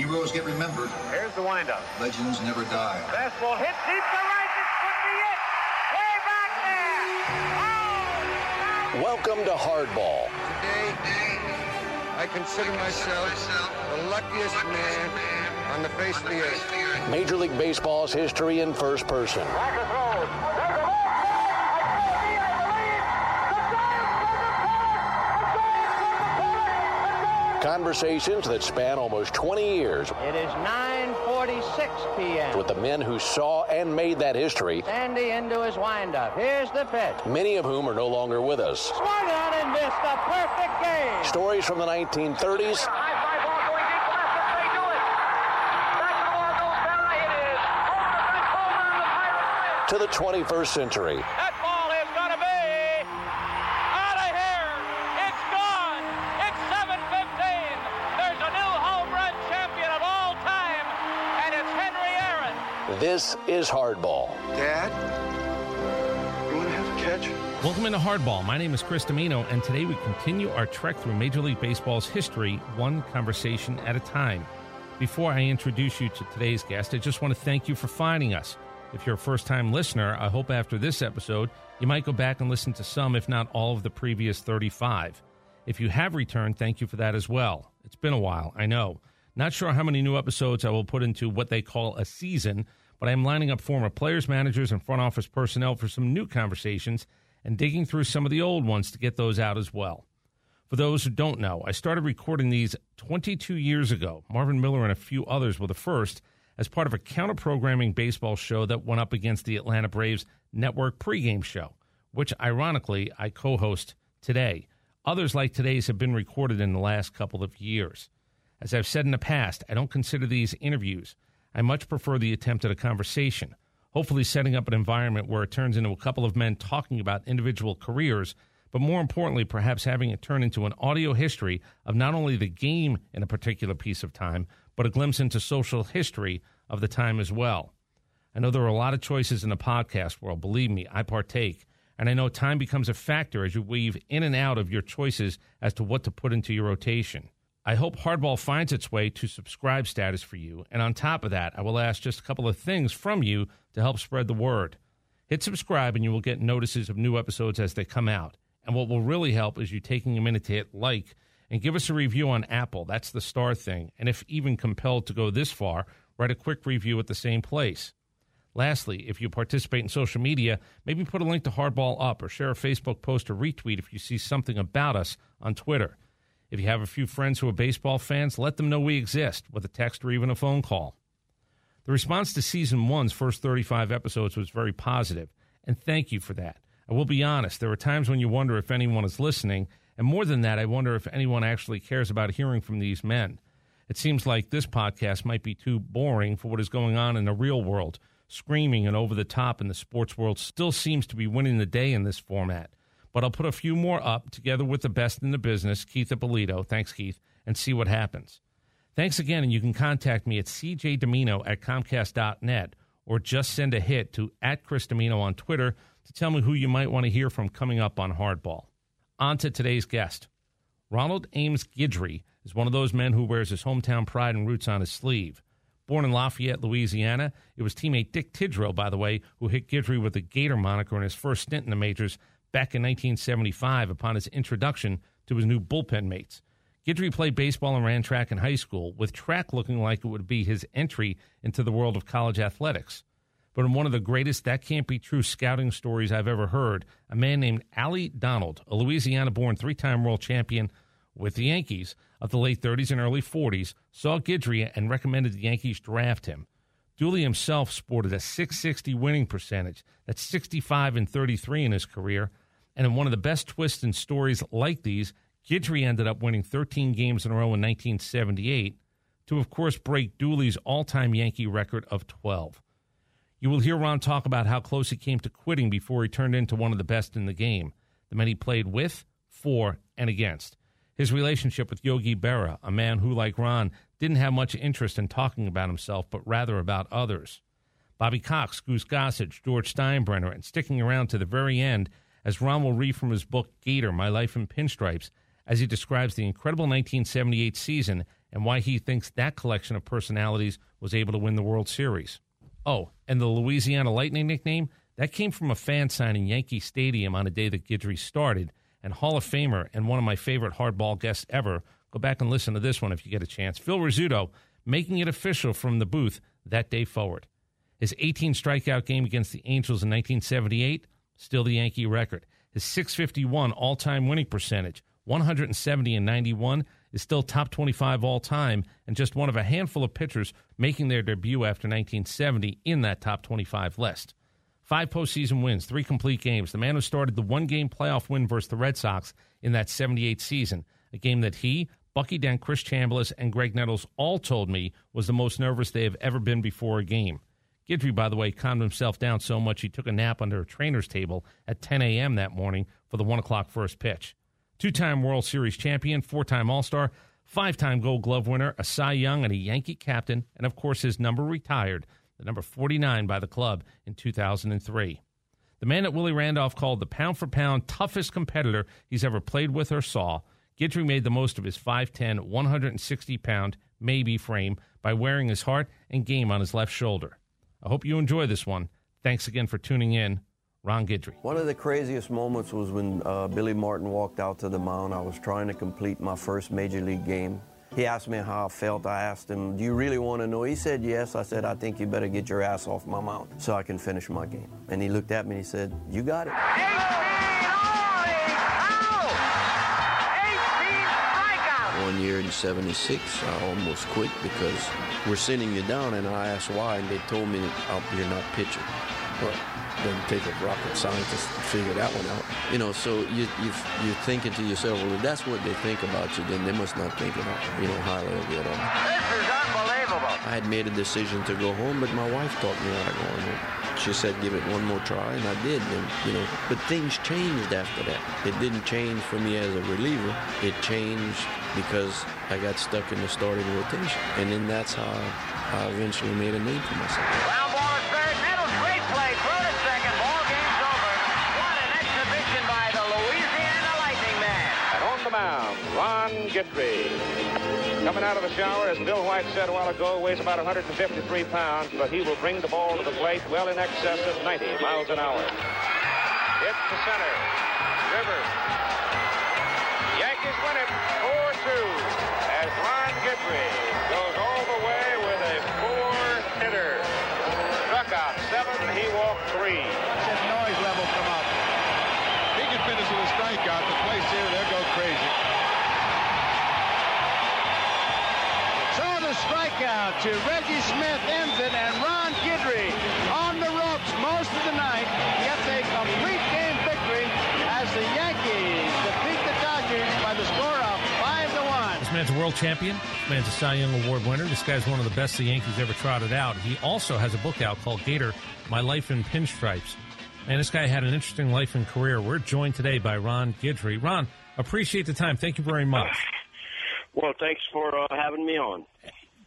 Heroes get remembered. Here's the windup. Legends never die. Fastball hit deep to right. This could be it. Way back there. Oh, Welcome to Hardball. Today, I consider myself the luckiest man on the face of the earth. Major League Baseball's history in first person. Conversations that span almost 20 years It is 9:46 p.m. with the men who saw and made that history, Sandy into his windup. Here's the pitch. many of whom are no longer with us. Swung on and missed a perfect game. Stories from the 1930s High fly ball going deep This is Hardball. Dad, you want to have a catch? Welcome into Hardball. My name is Chris Dimino, and today we continue our trek through Major League Baseball's history, one conversation at a time. Before I introduce you to today's guest, I just want to thank you for finding us. If you're a first time listener, I hope after this episode, you might go back and listen to some, if not all, of the previous 35. If you have returned, thank you for that as well. It's been a while, I know. Not sure how many new episodes I will put into what they call a season, but I am lining up former players, managers, and front office personnel for some new conversations and digging through some of the old ones to get those out as well. For those who don't know, I started recording these 22 years ago. Marvin Miller and a few others were the first as part of a counter programming baseball show that went up against the Atlanta Braves network pregame show, which ironically I co host today. Others like today's have been recorded in the last couple of years. As I've said in the past, I don't consider these interviews. I much prefer the attempt at a conversation, hopefully setting up an environment where it turns into a couple of men talking about individual careers, but more importantly, perhaps having it turn into an audio history of not only the game in a particular piece of time, but a glimpse into social history of the time as well. I know there are a lot of choices in the podcast world. Believe me, I partake. And I know time becomes a factor as you weave in and out of your choices as to what to put into your rotation. I hope Hardball finds its way to subscribe status for you. And on top of that, I will ask just a couple of things from you to help spread the word. Hit subscribe and you will get notices of new episodes as they come out. And what will really help is you taking a minute to hit like and give us a review on Apple. That's the star thing. And if even compelled to go this far, write a quick review at the same place. Lastly, if you participate in social media, maybe put a link to Hardball up or share a Facebook post or retweet if you see something about us on Twitter. If you have a few friends who are baseball fans, let them know we exist with a text or even a phone call. The response to season one's first 35 episodes was very positive, and thank you for that. I will be honest, there are times when you wonder if anyone is listening, and more than that, I wonder if anyone actually cares about hearing from these men. It seems like this podcast might be too boring for what is going on in the real world. Screaming and over the top in the sports world still seems to be winning the day in this format. But I'll put a few more up together with the best in the business, Keith Ippolito. Thanks, Keith, and see what happens. Thanks again, and you can contact me at cjdimino at comcast.net or just send a hit to at Chris Dimino on Twitter to tell me who you might want to hear from coming up on Hardball. On to today's guest. Ronald Ames Guidry is one of those men who wears his hometown pride and roots on his sleeve. Born in Lafayette, Louisiana, it was teammate Dick Tidrow, by the way, who hit Guidry with the Gator moniker in his first stint in the majors back in 1975 upon his introduction to his new bullpen mates. Guidry played baseball and ran track in high school, with track looking like it would be his entry into the world of college athletics. But in one of the greatest that can't be true scouting stories I've ever heard, a man named Atley Donald, a Louisiana born three time world champion with the Yankees of the late 30s and early 40s, saw Guidry and recommended the Yankees draft him. Atley himself sported a 660 winning percentage. That's 65 and 33 in his career. And in one of the best twists in stories like these, Guidry ended up winning 13 games in a row in 1978 to, of course, break Atley's all time Yankee record of 12. You will hear Ron talk about how close he came to quitting before he turned into one of the best in the game, the men he played with, for, and against. His relationship with Yogi Berra, a man who, like Ron, didn't have much interest in talking about himself, but rather about others. Bobby Cox, Goose Gossage, George Steinbrenner, and sticking around to the very end, as Ron will read from his book Gator My Life in Pinstripes, as he describes the incredible 1978 season and why he thinks that collection of personalities was able to win the World Series. Oh, and the Louisiana Lightning nickname? That came from a fan signing Yankee Stadium on a day that Guidry started, and Hall of Famer and one of my favorite hardball guests ever. Go back and listen to this one if you get a chance. Phil Rizzuto making it official from the booth that day forward. His 18 strikeout game against the Angels in 1978, still the Yankee record. His 651 all time winning percentage, 170 and 91, is still top 25 all time and just one of a handful of pitchers making their debut after 1970 in that top 25 list. Five postseason wins, three complete games. The man who started the one game playoff win versus the Red Sox in that 78 season, a game that he, Bucky Dent, Chris Chambliss, and Graig Nettles all told me was the most nervous they have ever been before a game. Guidry, by the way, calmed himself down so much he took a nap under a trainer's table at 10 a.m. that morning for the 1 o'clock first pitch. Two time World Series champion, four time All Star, five time Gold Glove winner, a Cy Young, and a Yankee captain, and of course his number retired, the number 49 by the club in 2003. The man that Willie Randolph called the pound for pound toughest competitor he's ever played with or saw, Guidry made the most of his 5'10, 160 pound, maybe frame by wearing his heart and game on his left shoulder. I hope you enjoy this one. Thanks again for tuning in. Ron Guidry. One of the craziest moments was when uh, Billy Martin walked out to the mound. I was trying to complete my first major league game. He asked me how I felt. I asked him, Do you really want to know? He said, Yes. I said, I think you better get your ass off my mound so I can finish my game. And he looked at me and he said, You got it. One year in 76, I almost quit because we're sending you down, and I asked why, and they told me oh, you're not pitching. Well, doesn't take a rocket scientist to figure that one out. You know, so you, you, you're thinking to yourself, well, if that's what they think about you, then they must not think about, you know, highly of you at all. This is unbelievable. I had made a decision to go home, but my wife talked me out of going home. She said, give it one more try, and I did. And, you know, but things changed after that. It didn't change for me as a reliever. It changed because I got stuck in the starting rotation. And then that's how I eventually made a name for myself. Ron Guidry. Coming out of the shower, as Bill White said a while ago, weighs about 153 pounds, but he will bring the ball to the plate well in excess of 90 miles an hour. Hit the center. Rivers. To Reggie Smith ends it, and Ron Guidry on the ropes most of the night gets a complete game victory as the Yankees defeat the Dodgers by the score of five to one. This man's a world champion. This man's a Cy Young Award winner. This guy's one of the best the Yankees ever trotted out. He also has a book out called Gator My Life in Pinstripes. And this guy had an interesting life and career. We're joined today by Ron Guidry. Ron, appreciate the time. Thank you very much. Well, thanks for uh, having me on.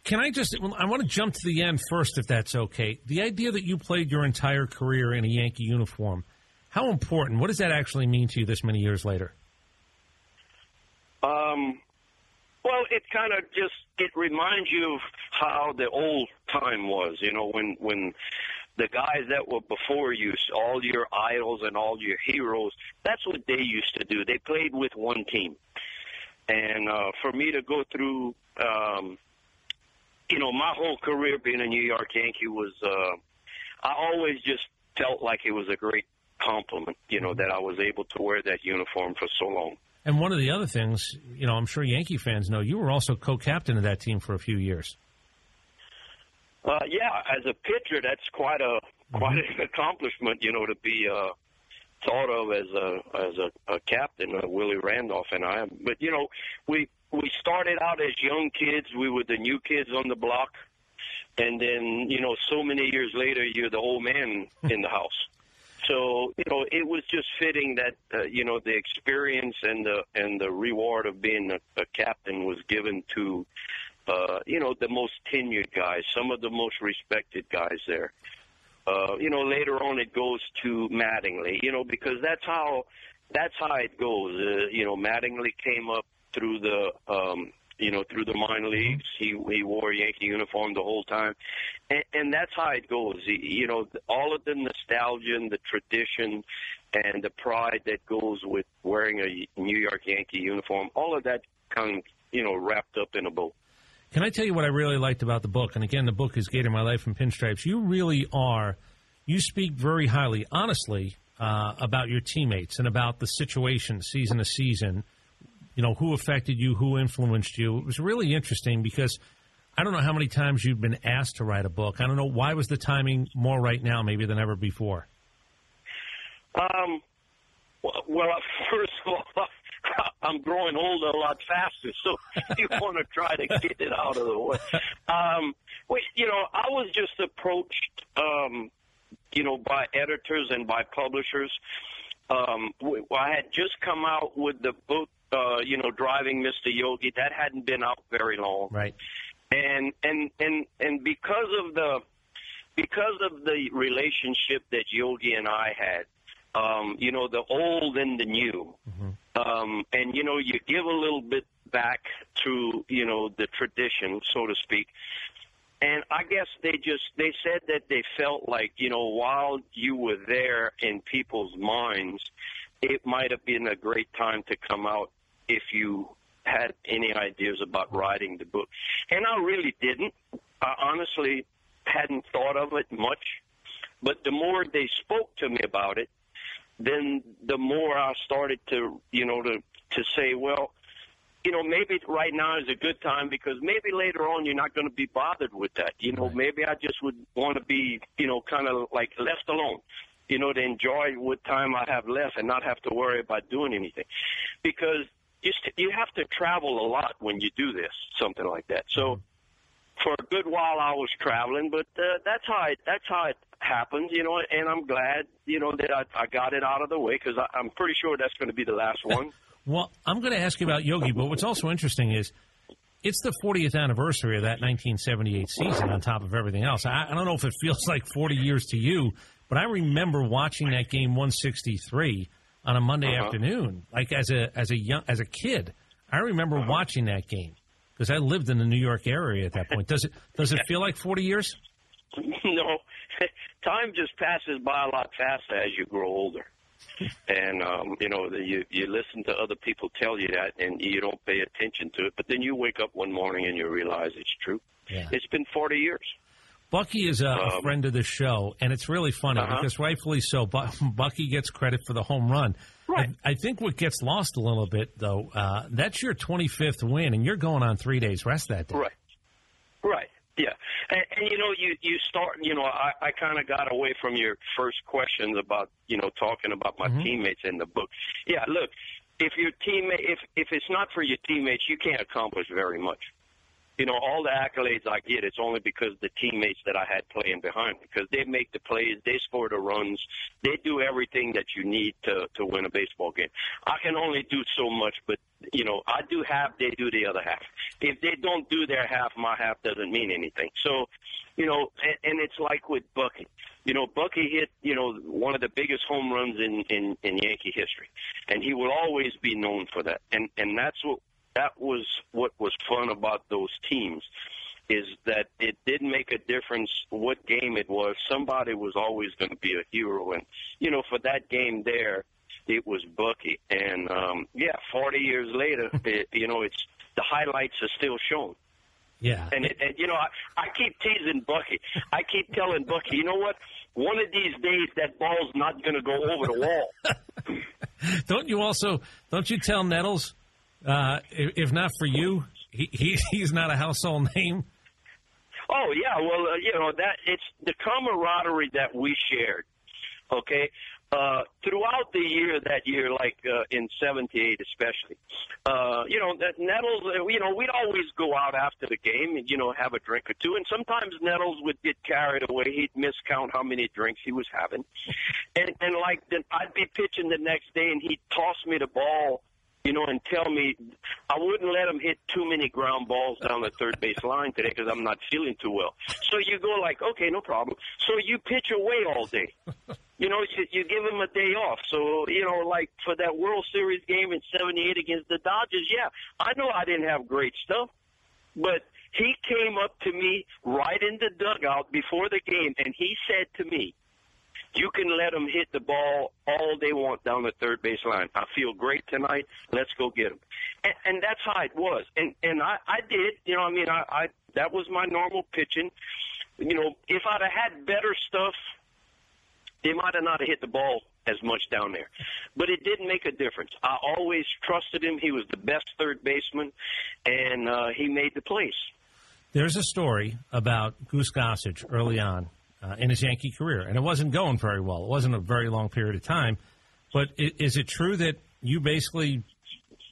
Can I just, I want to jump to the end first, if that's okay. The idea that you played your entire career in a Yankee uniform, how important, what does that actually mean to you this many years later? Um, well, it kind of just it reminds you of how the old time was. You know, when when the guys that were before you, all your idols and all your heroes, that's what they used to do. They played with one team, and uh, for me to go through, um, you know, my whole career being a New York Yankee was, uh, I always just felt like it was a great compliment. You know, that I was able to wear that uniform for so long. And one of the other things, you know, I'm sure Yankee fans know, you were also co-captain of that team for a few years. Uh, yeah, as a pitcher, that's quite a quite an accomplishment, you know, to be uh, thought of as a as a, a captain, uh, Willie Randolph and I. But you know, we we started out as young kids. We were the new kids on the block, and then you know, so many years later, you're the old man in the house. So you know, it was just fitting that uh, you know the experience and the and the reward of being a, a captain was given to uh, you know the most tenured guys, some of the most respected guys there. Uh, you know, later on it goes to Mattingly, you know, because that's how that's how it goes. Uh, you know, Mattingly came up through the um, you know, through the minor leagues. He he wore a Yankee uniform the whole time, and, and that's how it goes. You know, all of the nostalgia and the tradition and the pride that goes with wearing a New York Yankee uniform. All of that kind of you know wrapped up in a bow. Can I tell you what I really liked about the book? And again, the book is Gator My Life in Pinstripes. You really are, you speak very highly, honestly, uh, about your teammates and about the situation season to season. You know, who affected you, who influenced you. It was really interesting because I don't know how many times you've been asked to write a book. I don't know why was the timing more right now, maybe than ever before. Um, well, first of all, I'm growing older a lot faster, so you want to try to get it out of the way. Um, well, you know, I was just approached, um, you know, by editors and by publishers. Um, I had just come out with the book, uh, you know, Driving Mr. Yogi. That hadn't been out very long, right? And and and and because of the because of the relationship that Yogi and I had, um, you know, the old and the new. Mm-hmm. Um, and, you know, you give a little bit back to, you know, the tradition, so to speak. And I guess they just, they said that they felt like, you know, while you were there in people's minds, it might have been a great time to come out if you had any ideas about writing the book. And I really didn't. I honestly hadn't thought of it much. But the more they spoke to me about it, then the more I started to, you know, to to say, well, you know, maybe right now is a good time because maybe later on you're not going to be bothered with that. You know, right. maybe I just would want to be, you know, kind of like left alone. You know, to enjoy what time I have left and not have to worry about doing anything, because you st- you have to travel a lot when you do this, something like that. So. Mm-hmm for a good while I was traveling, but uh, that's how it, that's how it happens, you know. And I'm glad, you know, that I, I got it out of the way because I'm pretty sure that's going to be the last one. well, I'm going to ask you about Yogi, but what's also interesting is it's the 40th anniversary of that 1978 season. On top of everything else, I, I don't know if it feels like 40 years to you, but I remember watching that game 163 on a Monday uh-huh. afternoon, like as a as a young as a kid. I remember uh-huh. watching that game because I lived in the New York area at that point. Does it does it feel like 40 years? No, time just passes by a lot faster as you grow older. and um, you know, you you listen to other people tell you that, and you don't pay attention to it. But then you wake up one morning and you realize it's true. Yeah. It's been 40 years. Bucky is a, um, friend of the show, and it's really funny uh-huh. because rightfully so. Bucky gets credit for the home run. Right. I, I, think what gets lost a little bit, though, uh, that's your 25th win, and you're going on three days rest that day. Right. Right. Yeah, and, and you know, you you start. You know, I I kind of got away from your first questions about you know talking about my mm-hmm. teammates in the book. Yeah, look, if your teammate, if if it's not for your teammates, you can't accomplish very much you know, all the accolades I get, it's only because the teammates that I had playing behind me, because they make the plays, they score the runs, they do everything that you need to to win a baseball game. I can only do so much, but you know, I do half, they do the other half. If they don't do their half, my half doesn't mean anything. So, you know, and, and it's like with Bucky. You know, Bucky hit, you know, one of the biggest home runs in, in, in Yankee history. And he will always be known for that. And and that's what that was what was fun about those teams is that it did make a difference what game it was. Somebody was always going to be a hero, and you know, for that game there, it was Bucky. And um, yeah, 40 years later, it, you know, it's the highlights are still shown. Yeah, and, it, and you know, I, I keep teasing Bucky. I keep telling Bucky, you know what? One of these days, that ball's not going to go over the wall. don't you also? Don't you tell Nettles? Uh, if, not for you, he, he he's not a household name. Oh yeah, well uh, you know that it's the camaraderie that we shared. Okay, uh, throughout the year that year, like uh, in '78 especially, uh, you know that Nettles, uh, you know we'd always go out after the game and you know have a drink or two, and sometimes Nettles would get carried away. He'd miscount how many drinks he was having, and and like then I'd be pitching the next day, and he'd toss me the ball you know, and tell me I wouldn't let him hit too many ground balls down the third base line today because I'm not feeling too well. So you go like, okay, no problem. So you pitch away all day. You know, you, you give him a day off. So, you know, like for that World Series game in 78 against the Dodgers, yeah, I know I didn't have great stuff, but he came up to me right in the dugout before the game, and he said to me, you can let them hit the ball all they want down the third base line. I feel great tonight. Let's go get them. And, and that's how it was. And and I, I did. You know, I mean, I, I that was my normal pitching. You know, if I'd have had better stuff, they might have not have hit the ball as much down there. But it didn't make a difference. I always trusted him. He was the best third baseman, and uh, he made the plays. There's a story about Goose Gossage early on uh, in his Yankee career, and it wasn't going very well. It wasn't a very long period of time. But is it true that you basically,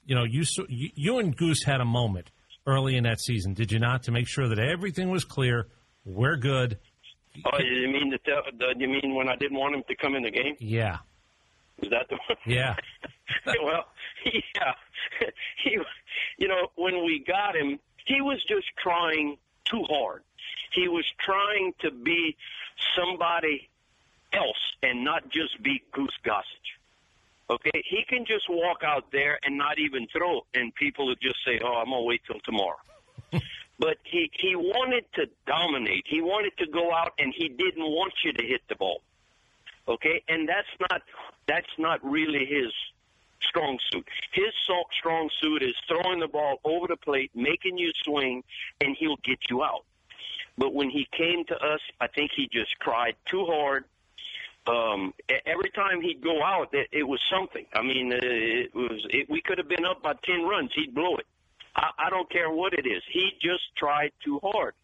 you know, you you and Goose had a moment early in that season, did you not, to make sure that everything was clear? We're good. Oh, you mean the, the you mean when I didn't want him to come in the game? Yeah. Is that the one? Yeah. well, yeah. he, you know, when we got him, he was just trying too hard. He was trying to be somebody else and not just be Goose Gossage. Okay, he can just walk out there and not even throw, and people would just say, "Oh, I'm gonna wait till tomorrow." but he he wanted to dominate. He wanted to go out, and he didn't want you to hit the ball. Okay, and that's not that's not really his strong suit. His strong suit is throwing the ball over the plate, making you swing, and he'll get you out. But when he came to us, I think he just cried too hard. Um, every time he'd go out, it, it was something. I mean, uh, it was. It, we could have been up by ten runs. He'd blow it. I, I don't care what it is. He just tried too hard.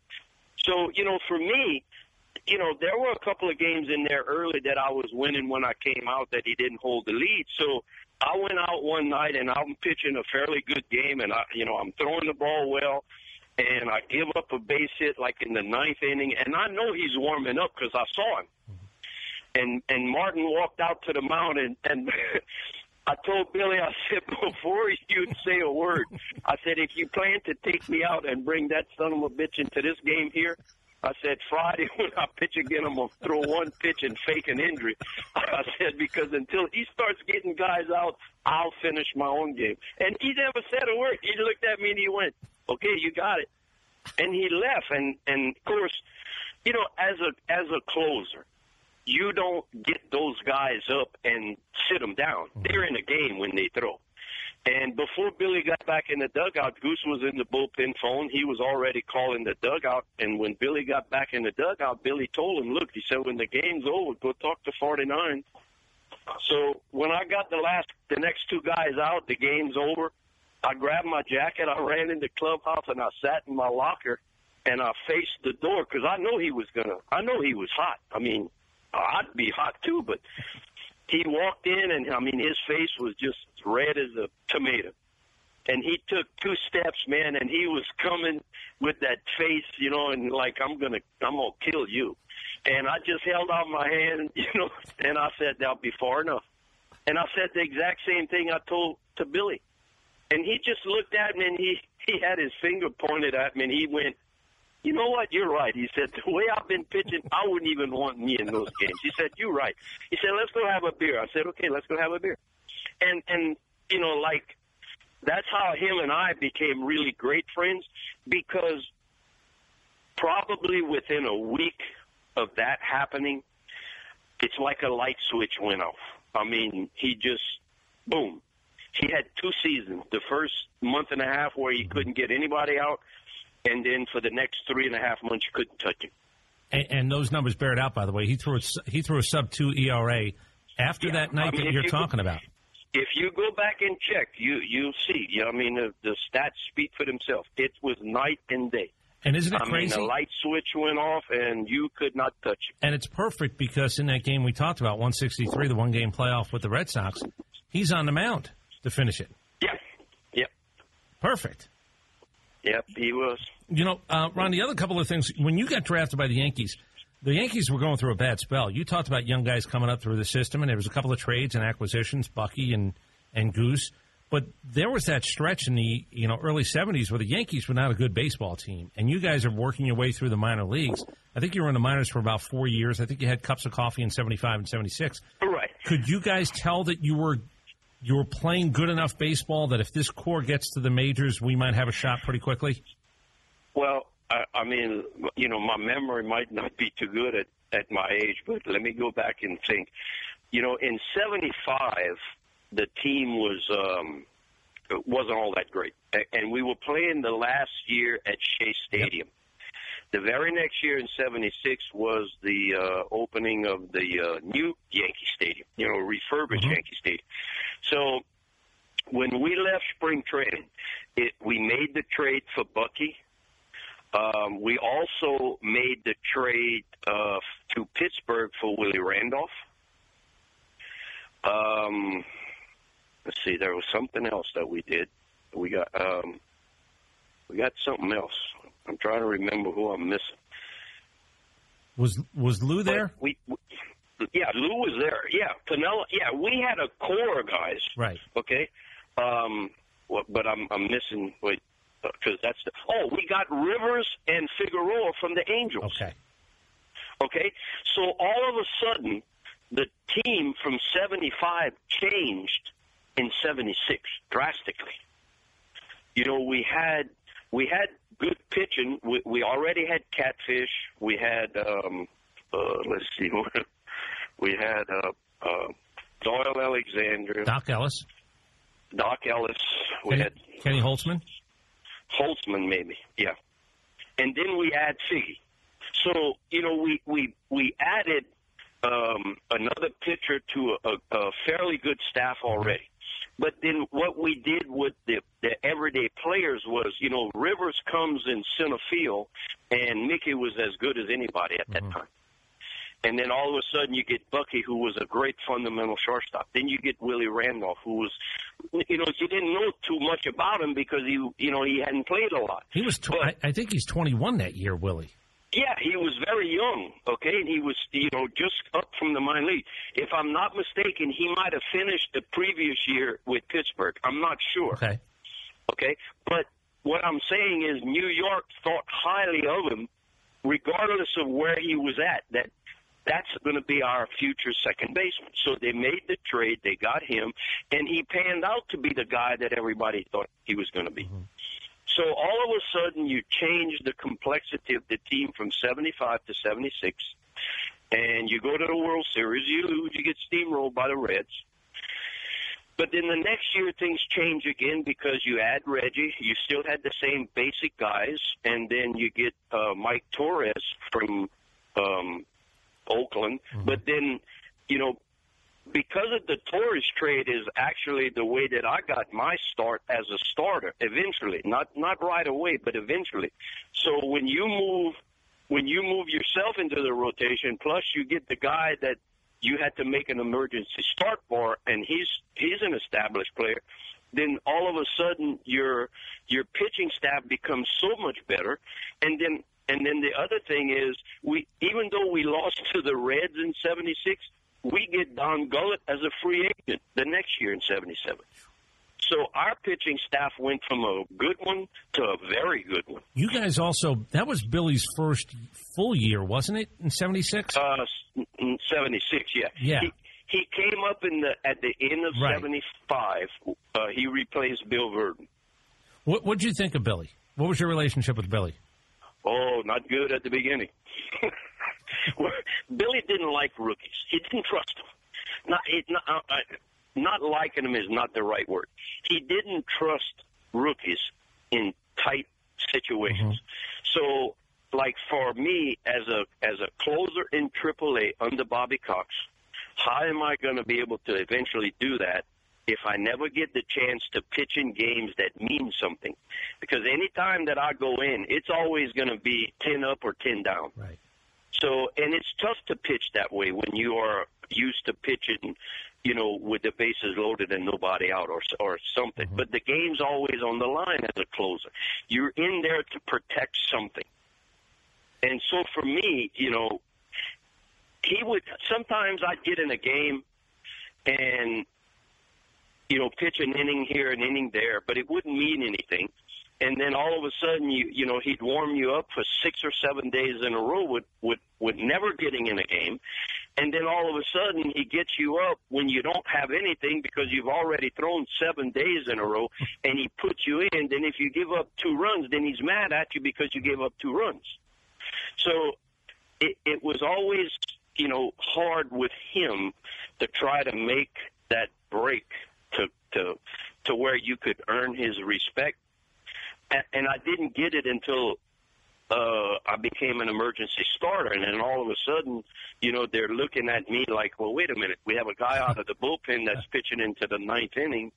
So you know, for me, you know, there were a couple of games in there early that I was winning when I came out that he didn't hold the lead. So I went out one night and I'm pitching a fairly good game, and I, you know, I'm throwing the ball well and I give up a base hit like in the ninth inning, and I know he's warming up because I saw him. And and Martin walked out to the mound, and and I told Billy, I said before you'd say a word, I said if you plan to take me out and bring that son of a bitch into this game here, I said Friday when I pitch again, I'm gonna throw one pitch and fake an injury. I said because until he starts getting guys out, I'll finish my own game. And he never said a word. He looked at me and he went, okay, you got it. And he left. And, and of course, you know, as a, as a closer, you don't get those guys up and sit them down. Mm-hmm. They're in a game when they throw. And before Billy got back in the dugout, Goose was in the bullpen phone. He was already calling the dugout. And when Billy got back in the dugout, Billy told him, look, he said, when the game's over, go talk to 49. So when I got the last, the next two guys out, the game's over. I grabbed my jacket, I ran in the clubhouse, and I sat in my locker, and I faced the door because I know he was gonna. I know he was hot. I mean, I'd be hot too, but he walked in, and I mean, his face was just red as a tomato. And he took two steps, man, and he was coming with that face, you know, and like I'm gonna, I'm gonna kill you. And I just held out my hand, you know, and I said, "That'll be far enough." And I said the exact same thing I told to Billy. And he just looked at me and he, he had his finger pointed at me and he went, you know what? You're right. He said, the way I've been pitching, I wouldn't even want me in those games. He said, you're right. He said, let's go have a beer. I said, okay, let's go have a beer. And, and, you know, like, that's how him and I became really great friends because probably within a week of that happening, it's like a light switch went off. I mean, he just, boom, he had two seasons. The first month and a half where he couldn't get anybody out, and then for the next three and a half months you couldn't touch him. And, and those numbers bear it out. By the way, he threw a, he threw a sub two ERA after Yeah, that night I mean, that you're you- talking about. If you go back and check, you you'll see. You know, I mean, the, the stats speak for themselves. It was night and day. And isn't it I mean, crazy? the light switch went off, and you could not touch him. And it's perfect because in that game we talked about, 163, the one game playoff with the Red Sox, he's on the mound to finish it. Yeah. Yep. Perfect. Yep, he was. You know, uh, Ron, the other couple of things, when you got drafted by the Yankees, the Yankees were going through a bad spell. You talked about young guys coming up through the system, and there was a couple of trades and acquisitions, Bucky and, and Goose. But there was that stretch in the you know early '70s where the Yankees were not a good baseball team, and you guys are working your way through the minor leagues. I think you were in the minors for about four years. I think you had cups of coffee in '75 and '76. Right. Could you guys tell that you were you were playing good enough baseball that if this core gets to the majors, we might have a shot pretty quickly? Well, I, I mean, you know, my memory might not be too good at at my age, but let me go back and think. You know, in '75, the team was um, wasn't all that great, and we were playing the last year at Shea Stadium. The very next year in '76 was the uh, opening of the uh, new Yankee Stadium, you know, refurbished Yankee Stadium. So when we left spring training, it, we made the trade for Bucky. Um, we also made the trade uh, to Pittsburgh for Willie Randolph. Um, let's see, there was something else that we did. We got um, we got something else. I'm trying to remember who I'm missing. Was was Lou there? We, we yeah, Lou was there. Yeah, Piniella. Yeah, we had a core of guys. Right. Okay. Um, well, but I'm I'm missing wait because that's the oh we got Rivers and Figueroa from the Angels. Okay. Okay, so all of a sudden the team from '75 changed in '76 drastically. You know, we had we had good pitching. We, we already had Catfish. We had um, uh, let's see, we had uh, uh, Doyle Alexander, Dock Ellis, Dock Ellis. We Kenny, had Kenny Holtzman. Holtzman, maybe, yeah. And then we add Figgy. So you know, we we we added um, another pitcher to a, a, a fairly good staff already. But then what we did with the, the everyday players was, you know, Rivers comes in center field, and Mickey was as good as anybody at that mm-hmm. time. And then all of a sudden you get Bucky, who was a great fundamental shortstop. Then you get Willie Randolph, who was, you know, you didn't know too much about him because he, you know, he hadn't played a lot. He was. Tw- I, I think he's 21 that year, Willie. Yeah, he was very young, okay, and he was, you know, just up from the minor league. If I'm not mistaken, he might have finished the previous year with Pittsburgh. I'm not sure. Okay. Okay, but what I'm saying is New York thought highly of him, regardless of where he was at. That that's going to be our future second baseman. So they made the trade, they got him, and he panned out to be the guy that everybody thought he was going to be. Mm-hmm. So all of a sudden, you change the complexity of the team from 75 to 76, and you go to the World Series. You lose, you get steamrolled by the Reds. But then the next year, things change again because you add Reggie. You still had the same basic guys, and then you get uh, Mike Torrez from um, Oakland. But then, you know, because of the Torrez trade is actually the way that I got my start as a starter eventually. Not not right away but eventually. So when you move when you move yourself into the rotation plus you get the guy that you had to make an emergency start for and he's he's an established player then all of a sudden your your pitching staff becomes so much better. And then and then the other thing is we even though we lost to the Reds in 76 we get Don Gullett as a free agent the next year in 77. So our pitching staff went from a good one to a very good one. You guys also that was Billy's first full year, wasn't it? In '76. Uh, 76, yeah. Yeah. He, he came up in the at the end of Right. 75. Uh, he replaced Bill Virdon. What What'd you think of Billy? What was your relationship with Billy? Oh, not good at the beginning. Billy didn't like rookies. He didn't trust them. Not, it, not, uh, uh, not liking them is not the right word. He didn't trust rookies in tight situations. So, like for me as a as a closer in AAA under Bobby Cox, how am I going to be able to eventually do that if I never get the chance to pitch in games that mean something? Because any time that I go in, it's always going to be ten up or ten down. Right. So, and it's tough to pitch that way when you are used to pitching, you know, with the bases loaded and nobody out or or something. Mm-hmm. But the game's always on the line as a closer. You're in there to protect something. And so for me, you know, he would sometimes I'd get in a game and you know, pitch an inning here, an inning there, but it wouldn't mean anything. And then all of a sudden, you you know, he'd warm you up for six or seven days in a row with with with never getting in a game, and then all of a sudden he gets you up when you don't have anything because you've already thrown seven days in a row, and he puts you in. Then if you give up two runs, then he's mad at you because you gave up two runs. So it, it was always, you know, hard with him to try to make that break to to to where you could earn his respect. And, and I didn't get it until uh, I became an emergency starter, and then all of a sudden, you know, they're looking at me like, well, wait a minute, we have a guy out of the bullpen that's pitching into the ninth inning,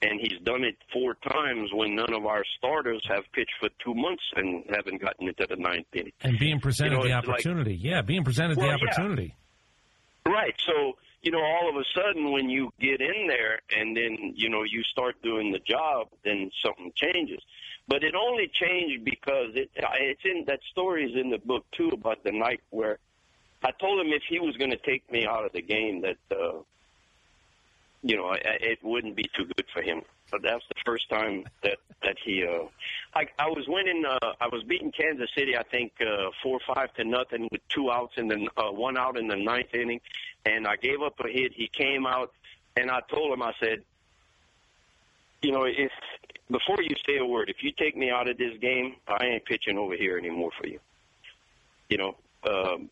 and he's done it four times when none of our starters have pitched for two months and haven't gotten into the ninth inning. And being presented You know, the it's like- opportunity. yeah, being presented Well, the yeah. opportunity. Right. So, you know, all of a sudden when you get in there and then, you know, you start doing the job, then something changes. But it only changed because it it's in that story is in the book too about the night where I told him if he was going to take me out of the game that uh you know, I, it wouldn't be too good for him. But that's the first time that that he. Uh, I I was winning. Uh, I was beating Kansas City. I think uh, four five to nothing with two outs in the uh, one out in the ninth inning, and I gave up a hit. He came out, and I told him. I said, you know, if before you say a word, if you take me out of this game, I ain't pitching over here anymore for you. You know, um,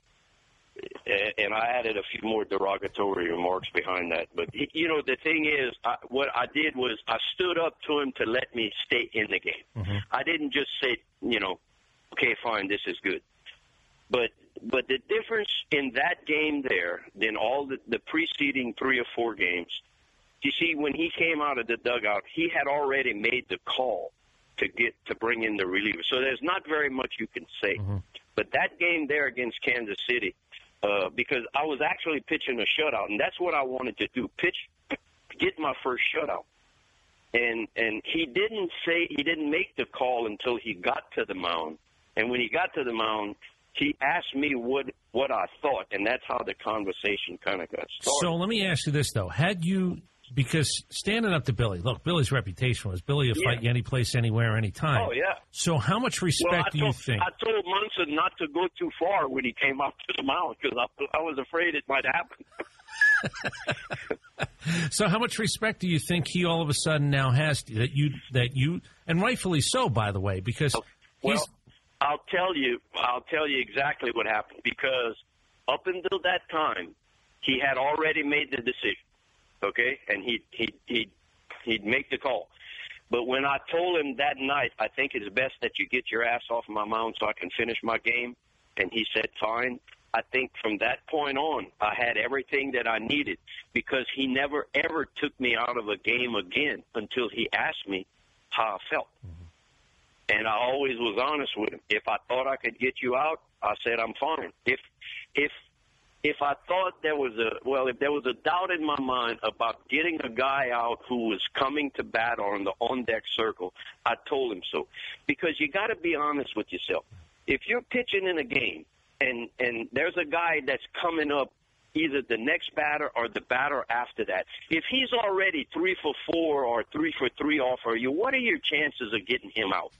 and I added a few more derogatory remarks behind that. But you know, the thing is, I, what I did was I stood up to him to let me stay in the game. I didn't just say, you know, okay, fine, this is good. But but the difference in that game there than all the, the preceding three or four games, you see, when he came out of the dugout, he had already made the call to get to bring in the reliever. So there's not very much you can say. But that game there against Kansas City, uh, because I was actually pitching a shutout, and that's what I wanted to do: pitch, get my first shutout. And and he didn't say he didn't make the call until he got to the mound. And when he got to the mound, he asked me what what I thought, and that's how the conversation kind of got started. So let me ask you this though: Had you because standing up to Billy, look, Billy's reputation was Billy will fight you any place, anywhere, anytime. Oh yeah. So how much respect well, do you think? I told Munson not to go too far when he came up to the mound because I, I was afraid it might happen. So how much respect do you think he all of a sudden now has that you that you and rightfully so, by the way, because Well, I'll tell you, I'll tell you exactly what happened because up until that time, he had already made the decision. Okay, and he he he he'd make the call. But when I told him that night, I think it's best that you get your ass off my mound so I can finish my game, and he said fine. I think from that point on, I had everything that I needed because he never ever took me out of a game again until he asked me how I felt. Mm-hmm. And I always was honest with him. If I thought I could get you out, I said I'm fine. If if if I thought there was a well, if there was a doubt in my mind about getting a guy out who was coming to bat on the on deck circle, I told him so. Because you got to be honest with yourself. If you're pitching in a game and and there's a guy that's coming up either the next batter or the batter after that. If he's already three for four or three for three off of you, what are your chances of getting him out?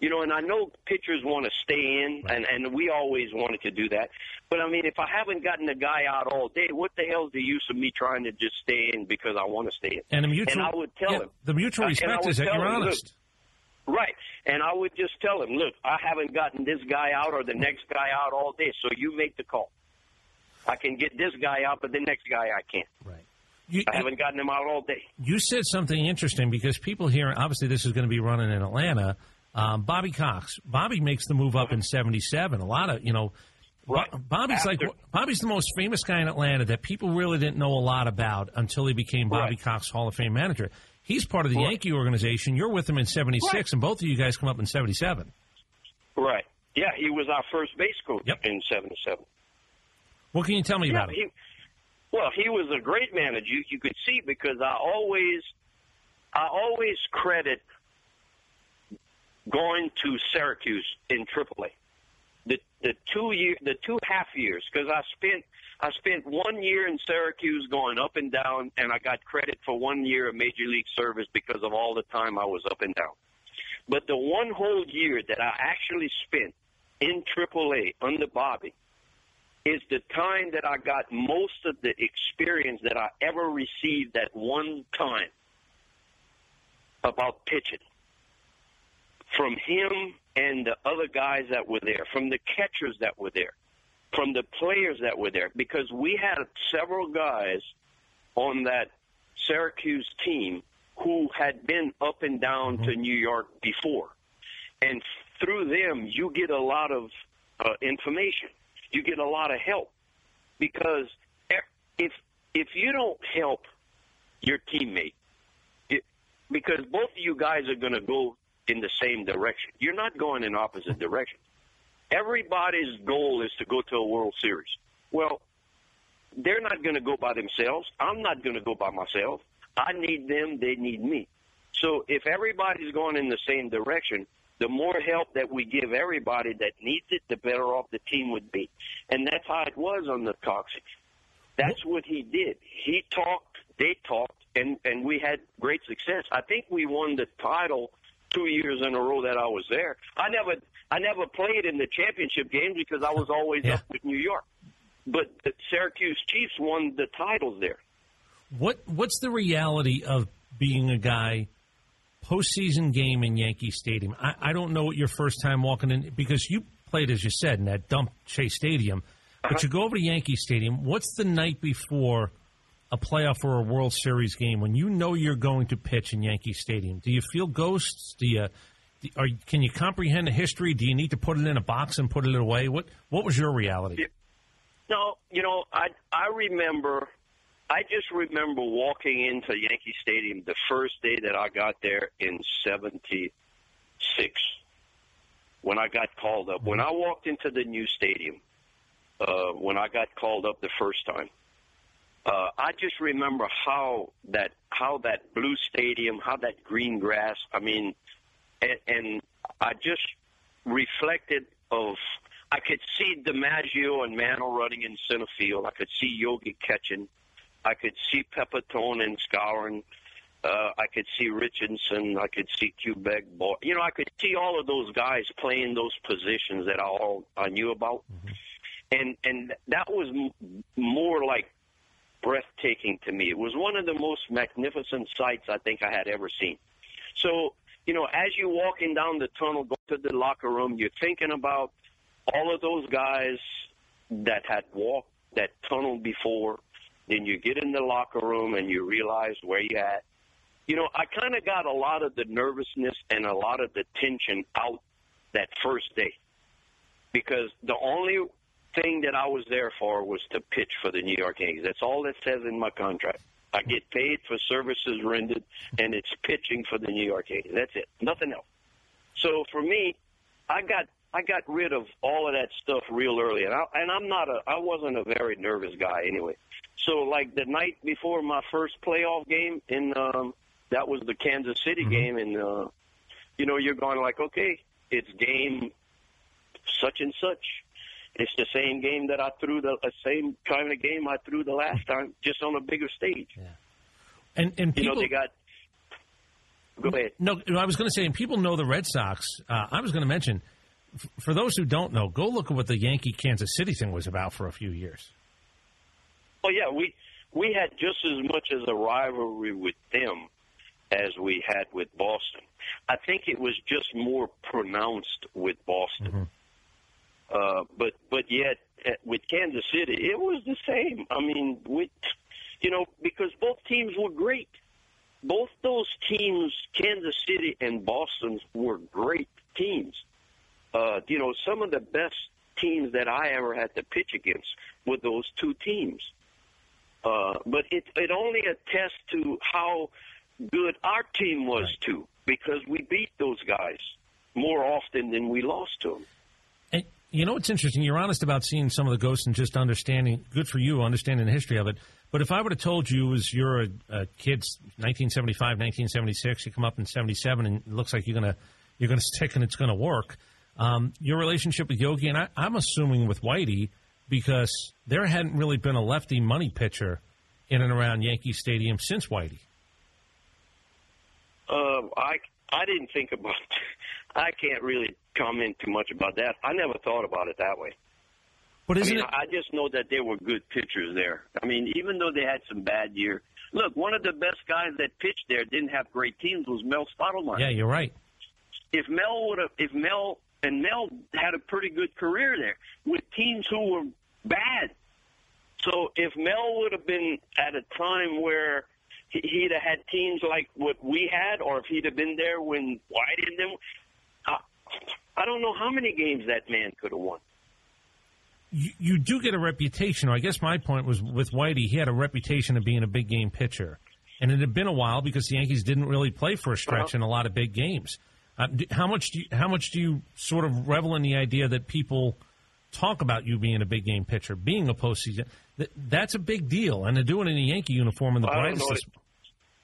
You know, and I know pitchers want to stay in, and and we always wanted to do that. But I mean, if I haven't gotten the guy out all day, what the hell's the use of me trying to just stay in because I want to stay in? and the mutual and I would tell yeah, him the mutual respect is that you're him, look, honest. Right. And I would just tell him, look, I haven't gotten this guy out or the next guy out all day, so you make the call. I can get this guy out, but the next guy I can't. Right. You, I haven't gotten him out all day. You said something interesting because people here, obviously, this is going to be running in Atlanta. Um, Bobby Cox. Bobby makes the move up in '77. A lot of you know. Bo- Bobby's like Bobby's the most famous guy in Atlanta that people really didn't know a lot about until he became Bobby Cox Hall of Fame manager. He's part of the Right. Yankee organization. You're with him in '76, Right. and both of you guys come up in '77. Right. Yeah, he was our first base coach in '77. What can you tell me Yeah, about him? well, he was a great manager. You, you could see because I always, I always credit going to Syracuse in AAA the the two year the two half years because I spent I spent one year in Syracuse going up and down, and I got credit for one year of major league service because of all the time I was up and down. But the one whole year that I actually spent in AAA under Bobby is the time that I got most of the experience that I ever received at one time about pitching from him and the other guys that were there, from the catchers that were there, from the players that were there, because we had several guys on that Syracuse team who had been up and down to New York before. And through them, you get a lot of uh, information. You get a lot of help because if if you don't help your teammate, it, because both of you guys are going to go in the same direction. You're not going in opposite directions. Everybody's goal is to go to a World Series. Well, they're not going to go by themselves. I'm not going to go by myself. I need them, they need me. So if everybody's going in the same direction, the more help that we give everybody that needs it, the better off the team would be. And that's how it was on the Coxie. That's what he did. He talked, they talked, and, and we had great success. I think we won the title two years in a row that I was there. I never I never played in the championship games because I was always Yeah. up with New York. But the Syracuse Chiefs won the titles there. What What's the reality of being a guy postseason game in Yankee Stadium? I, I don't know what your first time walking in because you played, as you said, in that dump Shea Stadium. But uh-huh. you go over to Yankee Stadium. What's the night before a playoff or a World Series game when you know you're going to pitch in Yankee Stadium? Do you feel ghosts? Do you? Are, can you comprehend the history? Do you need to put it in a box and put it away? What What was your reality? No, you know, I I remember I just remember walking into Yankee Stadium the first day that I got there in 76 when I got called up. When I walked into the new stadium, uh, when I got called up the first time, uh, I just remember how that how that blue stadium, how that green grass. I mean, and, and I just reflected of. I could see DiMaggio and Mantle running in center field. I could see Yogi catching. I could see Pepitone and Skowron. Uh, I could see Richardson. I could see Kubek. Ball. You know, I could see all of those guys playing those positions that I all I knew about, and and that was m- more like breathtaking to me. It was one of the most magnificent sights I think I had ever seen. So, you know, as you're walking down the tunnel, go to the locker room, you're thinking about all of those guys that had walked that tunnel before. Then you get in the locker room and you realize where you're at. You know, I kind of got a lot of the nervousness and a lot of the tension out that first day because the only thing that I was there for was to pitch for the New York Yankees. That's all that says in my contract. I get paid for services rendered, and it's pitching for the New York Yankees. That's it, nothing else. So for me, I got I got rid of all of that stuff real early, and I and I'm not a I wasn't a very nervous guy anyway. So like the night before my first playoff game in um, that was the Kansas City game, and uh, you know you're going like okay, it's game such and such. It's the same game that I threw the uh, same kind of game I threw the last time, just on a bigger stage. And and You know they got. Go ahead. No, no, I was going to say, and people know the Red Sox. Uh, I was going to mention, f- for those who don't know, go look at what the Yankee Kansas City thing was about for a few years. Oh yeah, we we had just as much as a rivalry with them as we had with Boston. I think it was just more pronounced with Boston. Uh, but but yet uh, with Kansas City, it was the same. I mean, with you know because both teams were great. Both those teams, Kansas City and Boston, were great teams. Uh, you know, some of the best teams that I ever had to pitch against were those two teams. Uh, but it it only attests to how good our team was too, because we beat those guys more often than we lost to them. You know what's interesting? You're honest about seeing some of the ghosts and just understanding. Good for you, understanding the history of it. But if I would have told you as you're a, a kid, 1975, 1976, you come up in 77, and it looks like you're gonna you're gonna stick and it's gonna work. Um, your relationship with Yogi, and I, I'm assuming with Whitey, because there hadn't really been a lefty money pitcher in and around Yankee Stadium since Whitey. Uh, I I didn't think about. I can't really comment too much about that. I never thought about it that way. But isn't I mean, it? I just know that there were good pitchers there. I mean, even though they had some bad year. Look, one of the best guys that pitched there didn't have great teams was Mel Stottlemyre. Yeah, you're right. If Mel would have, if Mel and Mel had a pretty good career there with teams who were bad. So if Mel would have been at a time where he- he'd have had teams like what we had, or if he'd have been there when White and them, I, I don't know how many games that man could have won. You, you do get a reputation, or I guess my point was with Whitey, he had a reputation of being a big game pitcher. And it had been a while because the Yankees didn't really play for a stretch in a lot of big games. Uh, d- how much do you, how much do you sort of revel in the idea that people talk about you being a big game pitcher, being a postseason? That, that's a big deal, and to do it in a Yankee uniform in the don't brightest.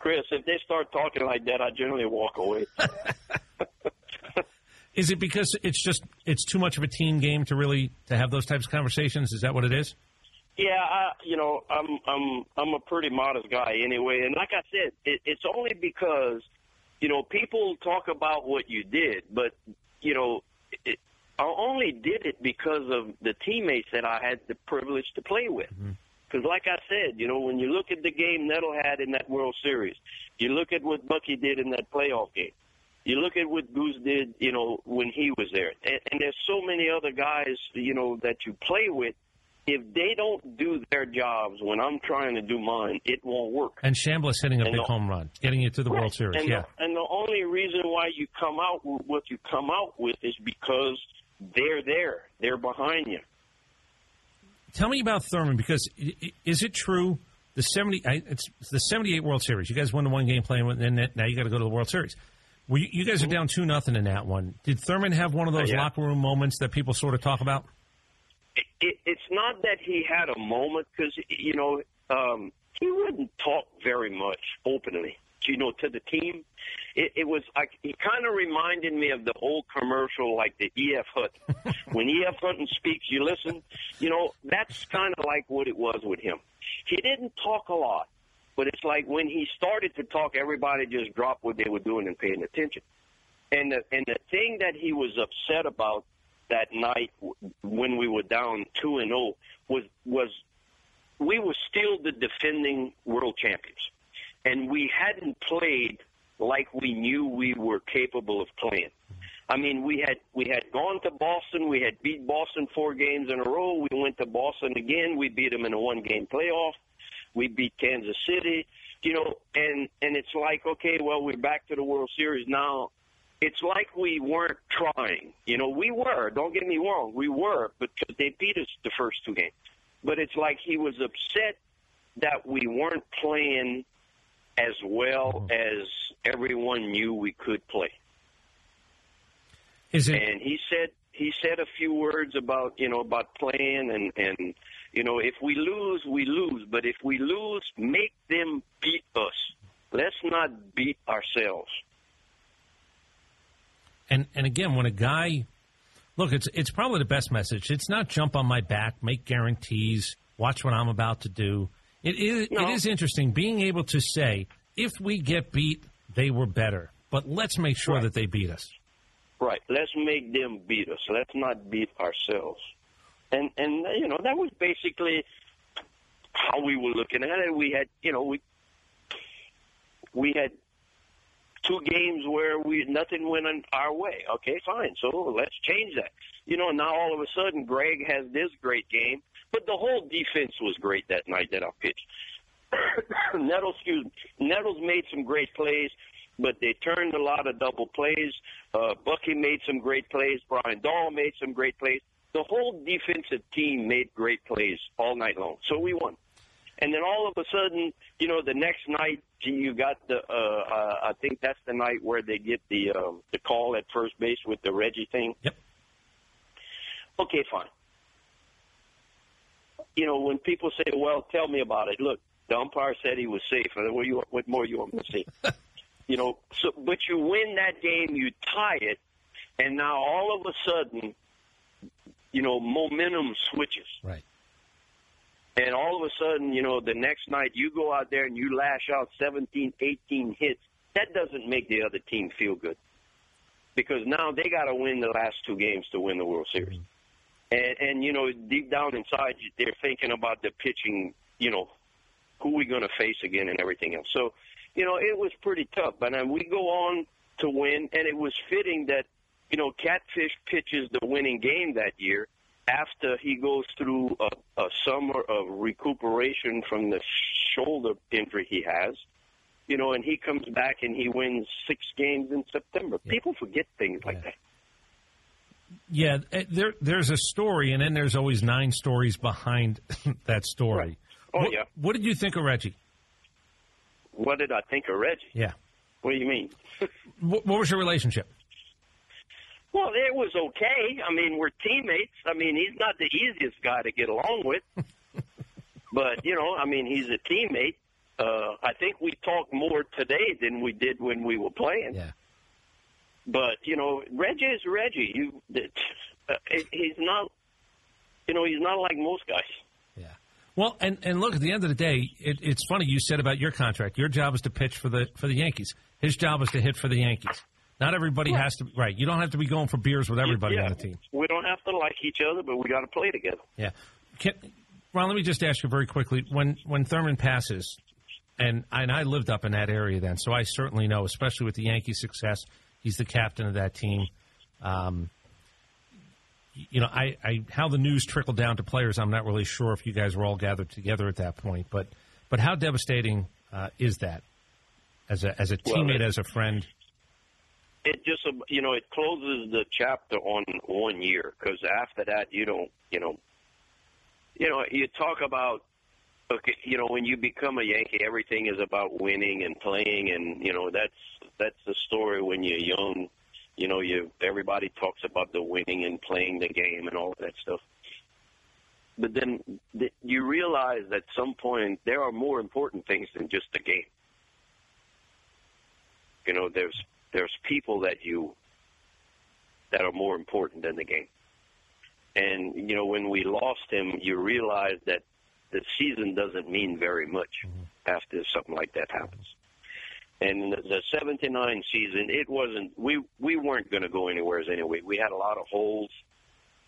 Chris, if they start talking like that, I generally walk away. Is it because it's just it's too much of a team game to really to have those types of conversations? Is that what it is? Yeah, I, you know, I'm I'm I'm a pretty modest guy anyway, and like I said, it, it's only because you know people talk about what you did, but you know, it, I only did it because of the teammates that I had the privilege to play with. Mm-hmm. Because, like I said, you know, when you look at the game Nettle had in that World Series, you look at what Bucky did in that playoff game. You look at what Goose did, you know, when he was there, and, and there's so many other guys, you know, that you play with. If they don't do their jobs when I'm trying to do mine, it won't work. And Chambliss hitting a And big the- home run, getting you to the World Series. And yeah. The, and the only reason why you come out with what you come out with is because they're there. They're behind you. Tell me about Thurman because is it true the seventy? It's the seventy-eight World Series. You guys won the one game playing, with- and then now you got to go to the World Series. Were you, you guys are down two nothing in that one. Did Thurman have one of those Uh, yeah. locker room moments that people sort of talk about? It, it, it's not that he had a moment because you know um, he wouldn't talk very much openly. You know, to the team, it, it was like he kind of reminded me of the old commercial, like the E.F. Hutton. when E.F. Hutton speaks, you listen. You know, that's kind of like what it was with him. He didn't talk a lot, but it's like when he started to talk, everybody just dropped what they were doing and paying attention. And the and the thing that he was upset about that night when we were down two and zero was was we were still the defending world champions, and we hadn't played like we knew we were capable of playing. I mean, we had we had gone to Boston. We had beat Boston four games in a row. We went to Boston again. We beat them in a one game playoff. We beat Kansas City. You know, and and it's like okay, well, we're back to the World Series now. It's like we weren't trying. You know, we were. Don't get me wrong, we were, because they beat us the first two games. But it's like he was upset that we weren't playing as well mm-hmm. as everyone knew we could play. Is it? And he said he said a few words about you know about playing and and you know if we lose we lose, but if we lose, make them beat us. Let's not beat ourselves. And and again, when a guy look, it's it's probably the best message. It's not jump on my back, make guarantees, watch what I'm about to do. It is No. it is interesting being able to say if we get beat, they were better, but let's make sure that they beat us. Right. Let's make them beat us. Let's not beat ourselves. And and you know that was basically how we were looking at it. We had you know we we had two games where we nothing went on our way. Okay, fine. So let's change that. You know, now all of a sudden Graig has this great game, but the whole defense was great that night that I pitched. Nettles, excuse me, Nettles made some great plays, but they turned a lot of double plays. Uh, Bucky made some great plays. Brian Doyle made some great plays. The whole defensive team made great plays all night long. So we won. And then all of a sudden, you know, the next night you got the. Uh, uh, I think that's the night where they get the um, the call at first base with the Reggie thing. Yep. Okay, fine. You know, when people say, "Well, tell me about it," look, the umpire said he was safe. And What, you, what more you want me to say? you know, so but you win that game, you tie it, And now all of a sudden, you know, momentum switches. Right. And all of a sudden, you know, the next night you go out there and you lash out 17, 18 hits. That doesn't make the other team feel good. Because now they got to win the last two games to win the World Series. Mm-hmm. And, and, you know, deep down inside, they're thinking about the pitching, you know, who we going to face again and everything else. So, you know, it was pretty tough. But then we go on to win, and it was fitting that, you know, Catfish pitches the winning game that year after he goes through a, a summer of recuperation from the shoulder injury he has. You know, and he comes back and he wins six games in September. People forget things like that. Yeah, eh, there there's a story, and then there's always nine stories behind that story. Oh, what, yeah. What did you think of Reggie? What did I think of Reggie? Yeah. What do you mean? What, what was your relationship? Well, it was okay. I mean, we're teammates. I mean, he's not the easiest guy to get along with. but, you know, I mean, he's a teammate. Uh, I think we talk more today than we did when we were playing. Yeah. But, you know, Reggie is Reggie. You, uh, he's not, you know, he's not like most guys. Yeah. Well, and, and look, at the end of the day, it, it's funny you said about your contract. Your job is to pitch for the for the Yankees. His job is to hit for the Yankees. Not everybody has to. Right. You don't have to be going for beers with everybody yeah, on the team. We don't have to like each other, but we got to play together. Yeah. Can, Ron, let me just ask you very quickly. When when Thurman passes, and and I lived up in that area then, so I certainly know, especially with the Yankee success, he's the captain of that team. Um, you know, I, I how the news trickled down to players, I'm not really sure if you guys were all gathered together at that point, but but how devastating uh, is that as a as a teammate, it- as a friend? It just, uh, you know, it closes the chapter on one year because after that, you don't, you know, you know, you talk about, okay, you know, when you become a Yankee, everything is about winning and playing, and you know, that's that's the story when you're young. You know, you everybody talks about the winning and playing the game and all of that stuff. But then th- you realize at some point there are more important things than just the game. You know, there's there's people that you that are more important than the game. And you know, when we lost him, you realize that the season doesn't mean very much after something like that happens. And the- the '79 season, it wasn't. We we weren't going to go anywhere anyway. We had a lot of holes.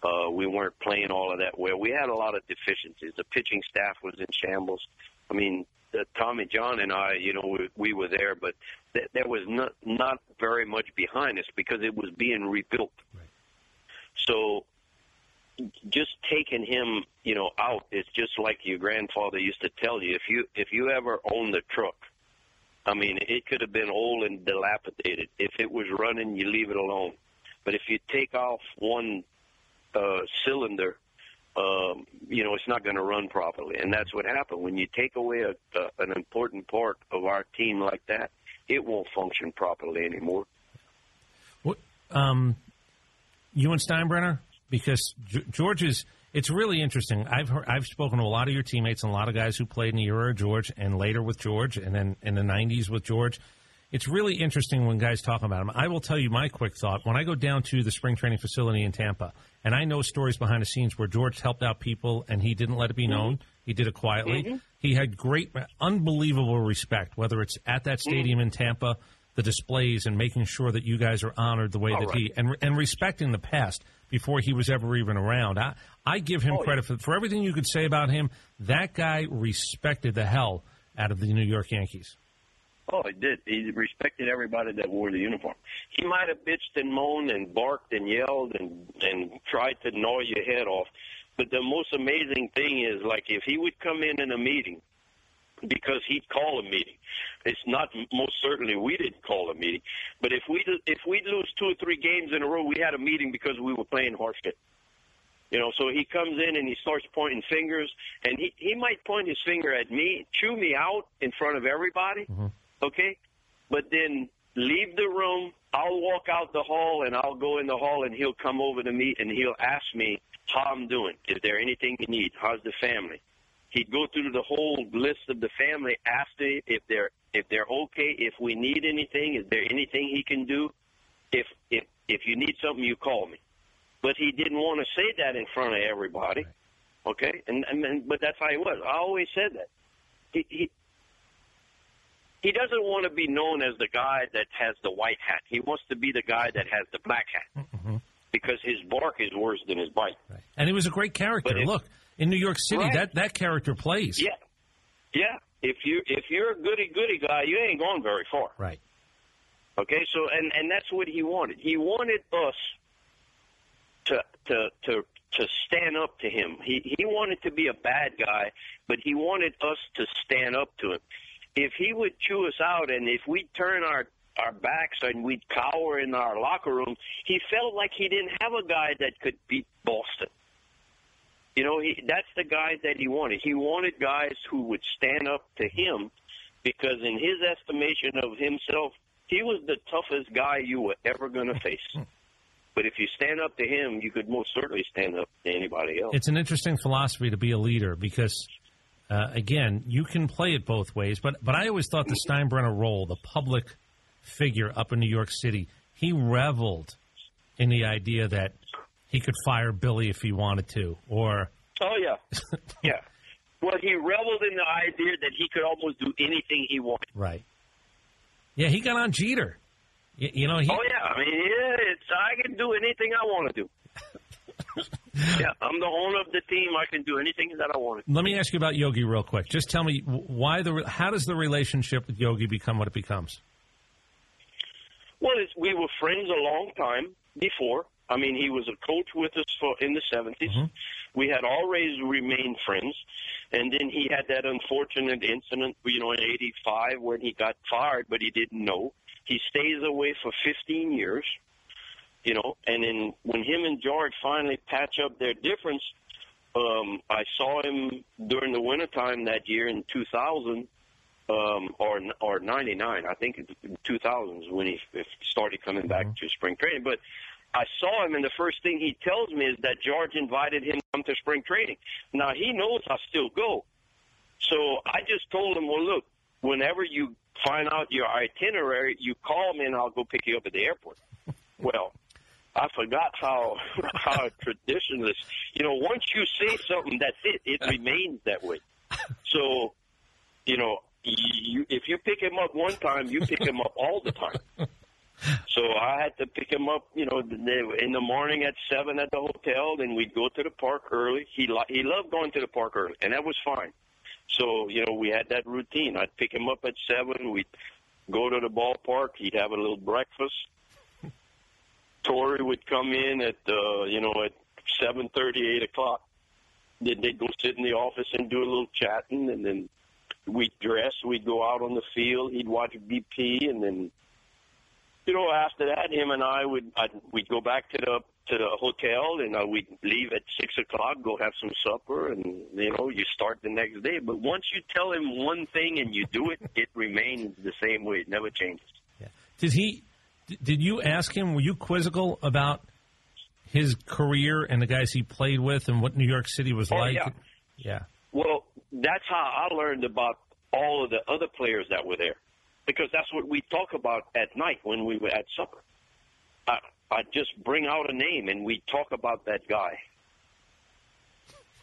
Uh, we weren't playing all of that well. We had a lot of deficiencies. The pitching staff was in shambles. I mean, the, Tommy John and I, you know, we, we were there, but th- there was not not very much behind us because it was being rebuilt. So just taking him, you know, out is just like your grandfather used to tell you. If you if you ever owned the truck, I mean, it could have been old and dilapidated. If it was running, you leave it alone. But if you take off one uh, cylinder, um, you know, it's not going to run properly. And that's what happened. When you take away a, an important part of our team like that, it won't function properly anymore. What um, you and Steinbrenner? Because G- George is. It's really interesting. I've heard, I've spoken to a lot of your teammates and a lot of guys who played in the era of George and later with George and then in the '90s with George. It's really interesting when guys talk about him. I will tell you my quick thought. When I go down to the spring training facility in Tampa, and I know stories behind the scenes where George helped out people and he didn't let it be known. He did it quietly. Mhm. He had great, unbelievable respect, whether it's at that stadium in Tampa, the displays, and making sure that you guys are honored the way All that right. he and and respecting the past before he was ever even around. I I give him Oh, credit for for everything you could say about him. That guy respected the hell out of the New York Yankees. Oh, he did. He respected everybody that wore the uniform. He might have bitched and moaned and barked and yelled and and tried to gnaw your head off. But the most amazing thing is, like, if he would come in in a meeting, because he'd call a meeting. It's not most certainly we didn't call a meeting, but if we if we lose two or three games in a row, we had a meeting because we were playing horse shit. You know, so he comes in and he starts pointing fingers, and he he might point his finger at me, chew me out in front of everybody, mm-hmm. Okay? But then leave the room. I'll walk out the hall and I'll go in the hall and he'll come over to me and he'll ask me how I'm doing. Is there anything you need? How's the family? He'd go through the whole list of the family, ask them if they're if they're okay, if we need anything, is there anything he can do? If if If you need something, you call me. But he didn't want to say that in front of everybody. Okay, and, and and but that's how he was. I always said that. He he he doesn't want to be known as the guy that has the white hat. He wants to be the guy that has the black hat Mm-hmm. because his bark is worse than his bite. And he was a great character. If- Look, in New York City, Right. that, that character plays. Yeah, yeah. If you if you're a goody goody guy, you ain't going very far. Right. Okay, so and and that's what he wanted. He wanted us to to to to stand up to him. He he wanted to be a bad guy, but he wanted us to stand up to him. If he would chew us out, and if we turn our our backs and we'd cower in our locker room, he felt like he didn't have a guy that could beat Boston. You know, he, that's the guys that he wanted. He wanted guys who would stand up to him because, in his estimation of himself, he was the toughest guy you were ever going to face. But if you stand up to him, you could most certainly stand up to anybody else. It's an interesting philosophy to be a leader because, uh, again, you can play it both ways. But but I always thought the Steinbrenner role, the public figure up in New York City, he reveled in the idea that he could fire Billy if he wanted to, or Oh yeah, yeah. Well, he reveled in the idea that he could almost do anything he wanted. right. Yeah, he got on Jeter. You, you know, he, oh yeah, I mean, yeah, it's I can do anything I want to do. yeah, I'm the owner of the team. I can do anything that I want to. Let me ask you about Yogi real quick. Just tell me why the how does the relationship with Yogi become what it becomes? Well, we were friends a long time before. I mean, he was a coach with us for in the 70s. Mm-hmm. We had always remained friends, and then he had that unfortunate incident, you know, in '85 when he got fired, but he didn't know. He stays away for 15 years, you know, and then when him and George finally patch up their difference, um, I saw him during the wintertime that year in 2000 um, or or '99. I think it's 2000s when he started coming back to spring training. But I saw him, and the first thing he tells me is that George invited him to come to spring training. Now he knows I still go, so I just told him, well, look, whenever you find out your itinerary, you call me, and I'll go pick you up at the airport. well. I forgot how how traditionalist. You know, once you say something, that's it. It remains that way. So, you know, you, if you pick him up one time, you pick him up all the time. So I had to pick him up, you know, in the morning at seven at the hotel. Then we'd go to the park early. He li- he loved going to the park early, and that was fine. So you know, we had that routine. I'd pick him up at seven. We'd go to the ballpark. He'd have a little breakfast. Torre would come in at uh, you know at seven thirty, eight o'clock. Then they'd go sit in the office and do a little chatting, and then we'd dress. We'd go out on the field. He'd watch BP, and then you know after that, him and I would I'd, we'd go back to the to the hotel, and uh, we'd leave at six o'clock, go have some supper, and you know you start the next day. But once you tell him one thing and you do it, it remains the same way. It never changes. Yeah. Did he? D- Did you ask him? Were you quizzical about his career and the guys he played with and what New York City was Oh, like? yeah. Yeah. Well, that's how I learned about all of the other players that were there, because that's what we talk about at night when we were at supper. I I just bring out a name and we talk about that guy.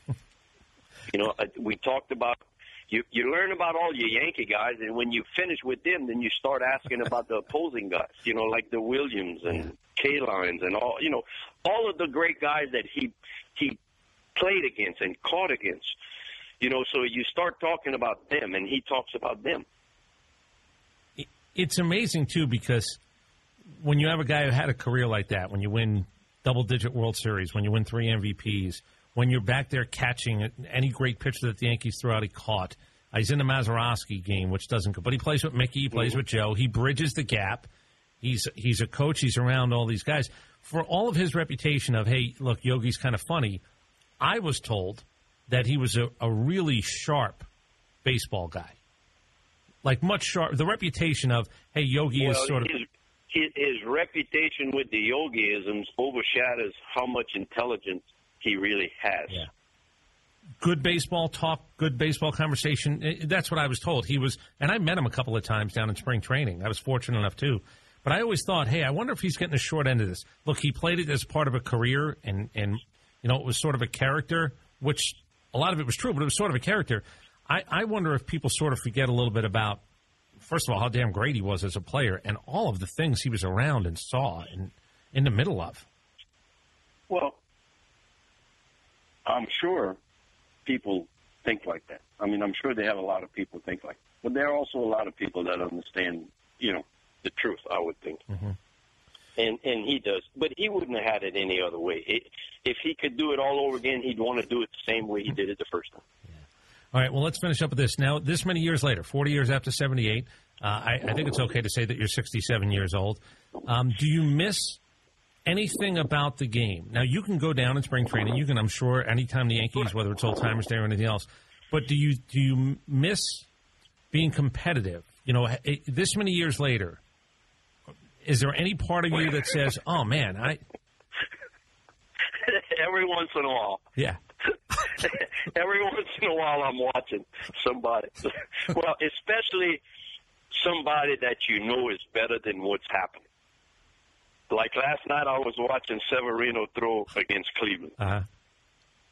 you know, uh, we talked about you. You learn about all your Yankee guys, and when you finish with them, then you start asking about the opposing guys. You know, like the Williams and Kalines and all. You know, all of the great guys that he he played against and caught against. You know, so you start talking about them, and he talks about them. It's amazing too because when you have a guy who had a career like that, when you win double-digit World Series, when you win three MVPs, when you're back there catching any great pitcher that the Yankees threw out, he caught. Uh, He's in the Mazeroski game, which doesn't go, but he plays with Mickey, he plays with Joe. He bridges the gap. He's he's a coach. He's around all these guys. For all of his reputation of hey, look, Yogi's kind of funny. I was told that he was a, a really sharp baseball guy, like much sharp. The reputation of hey, Yogi well, is sort of his, his, his reputation with the yogiisms overshadows how much intelligence he really has. Yeah. good baseball talk, good baseball conversation. That's what I was told. He was, and I met him a couple of times down in spring training. I was fortunate enough too. But I always thought, hey, I wonder if he's getting the short end of this. Look, he played it as part of a career, and and you know it was sort of a character, which a lot of it was true, but it was sort of a character. I, I wonder if people sort of forget a little bit about, first of all, how damn great he was as a player, and all of the things he was around and saw and in the middle of. Well, I'm sure people think like that. I mean, I'm sure they have a lot of people think like, but there are also a lot of people that understand, you know, the truth. I would think, mm-hmm. and and he does, but he wouldn't have had it any other way. It, if he could do it all over again, he'd want to do it the same way he did it the first time. All right, well, let's finish up with this. Now, this many years later, 40 years after 78, uh, I, I, think it's okay to say that you're 67 years old. Um, do you miss anything about the game? Now, you can go down in spring training. You can, I'm sure, anytime the Yankees, whether it's old timers day or anything else. But do you do you miss being competitive? You know, eh, eh, this many years later, is there any part of you that says, "Oh man, I"? Every once in a while. Yeah. Every once in a while, I'm watching somebody. well, especially somebody that you know is better than what's happening. Like last night, I was watching Severino throw against Cleveland, uh-huh.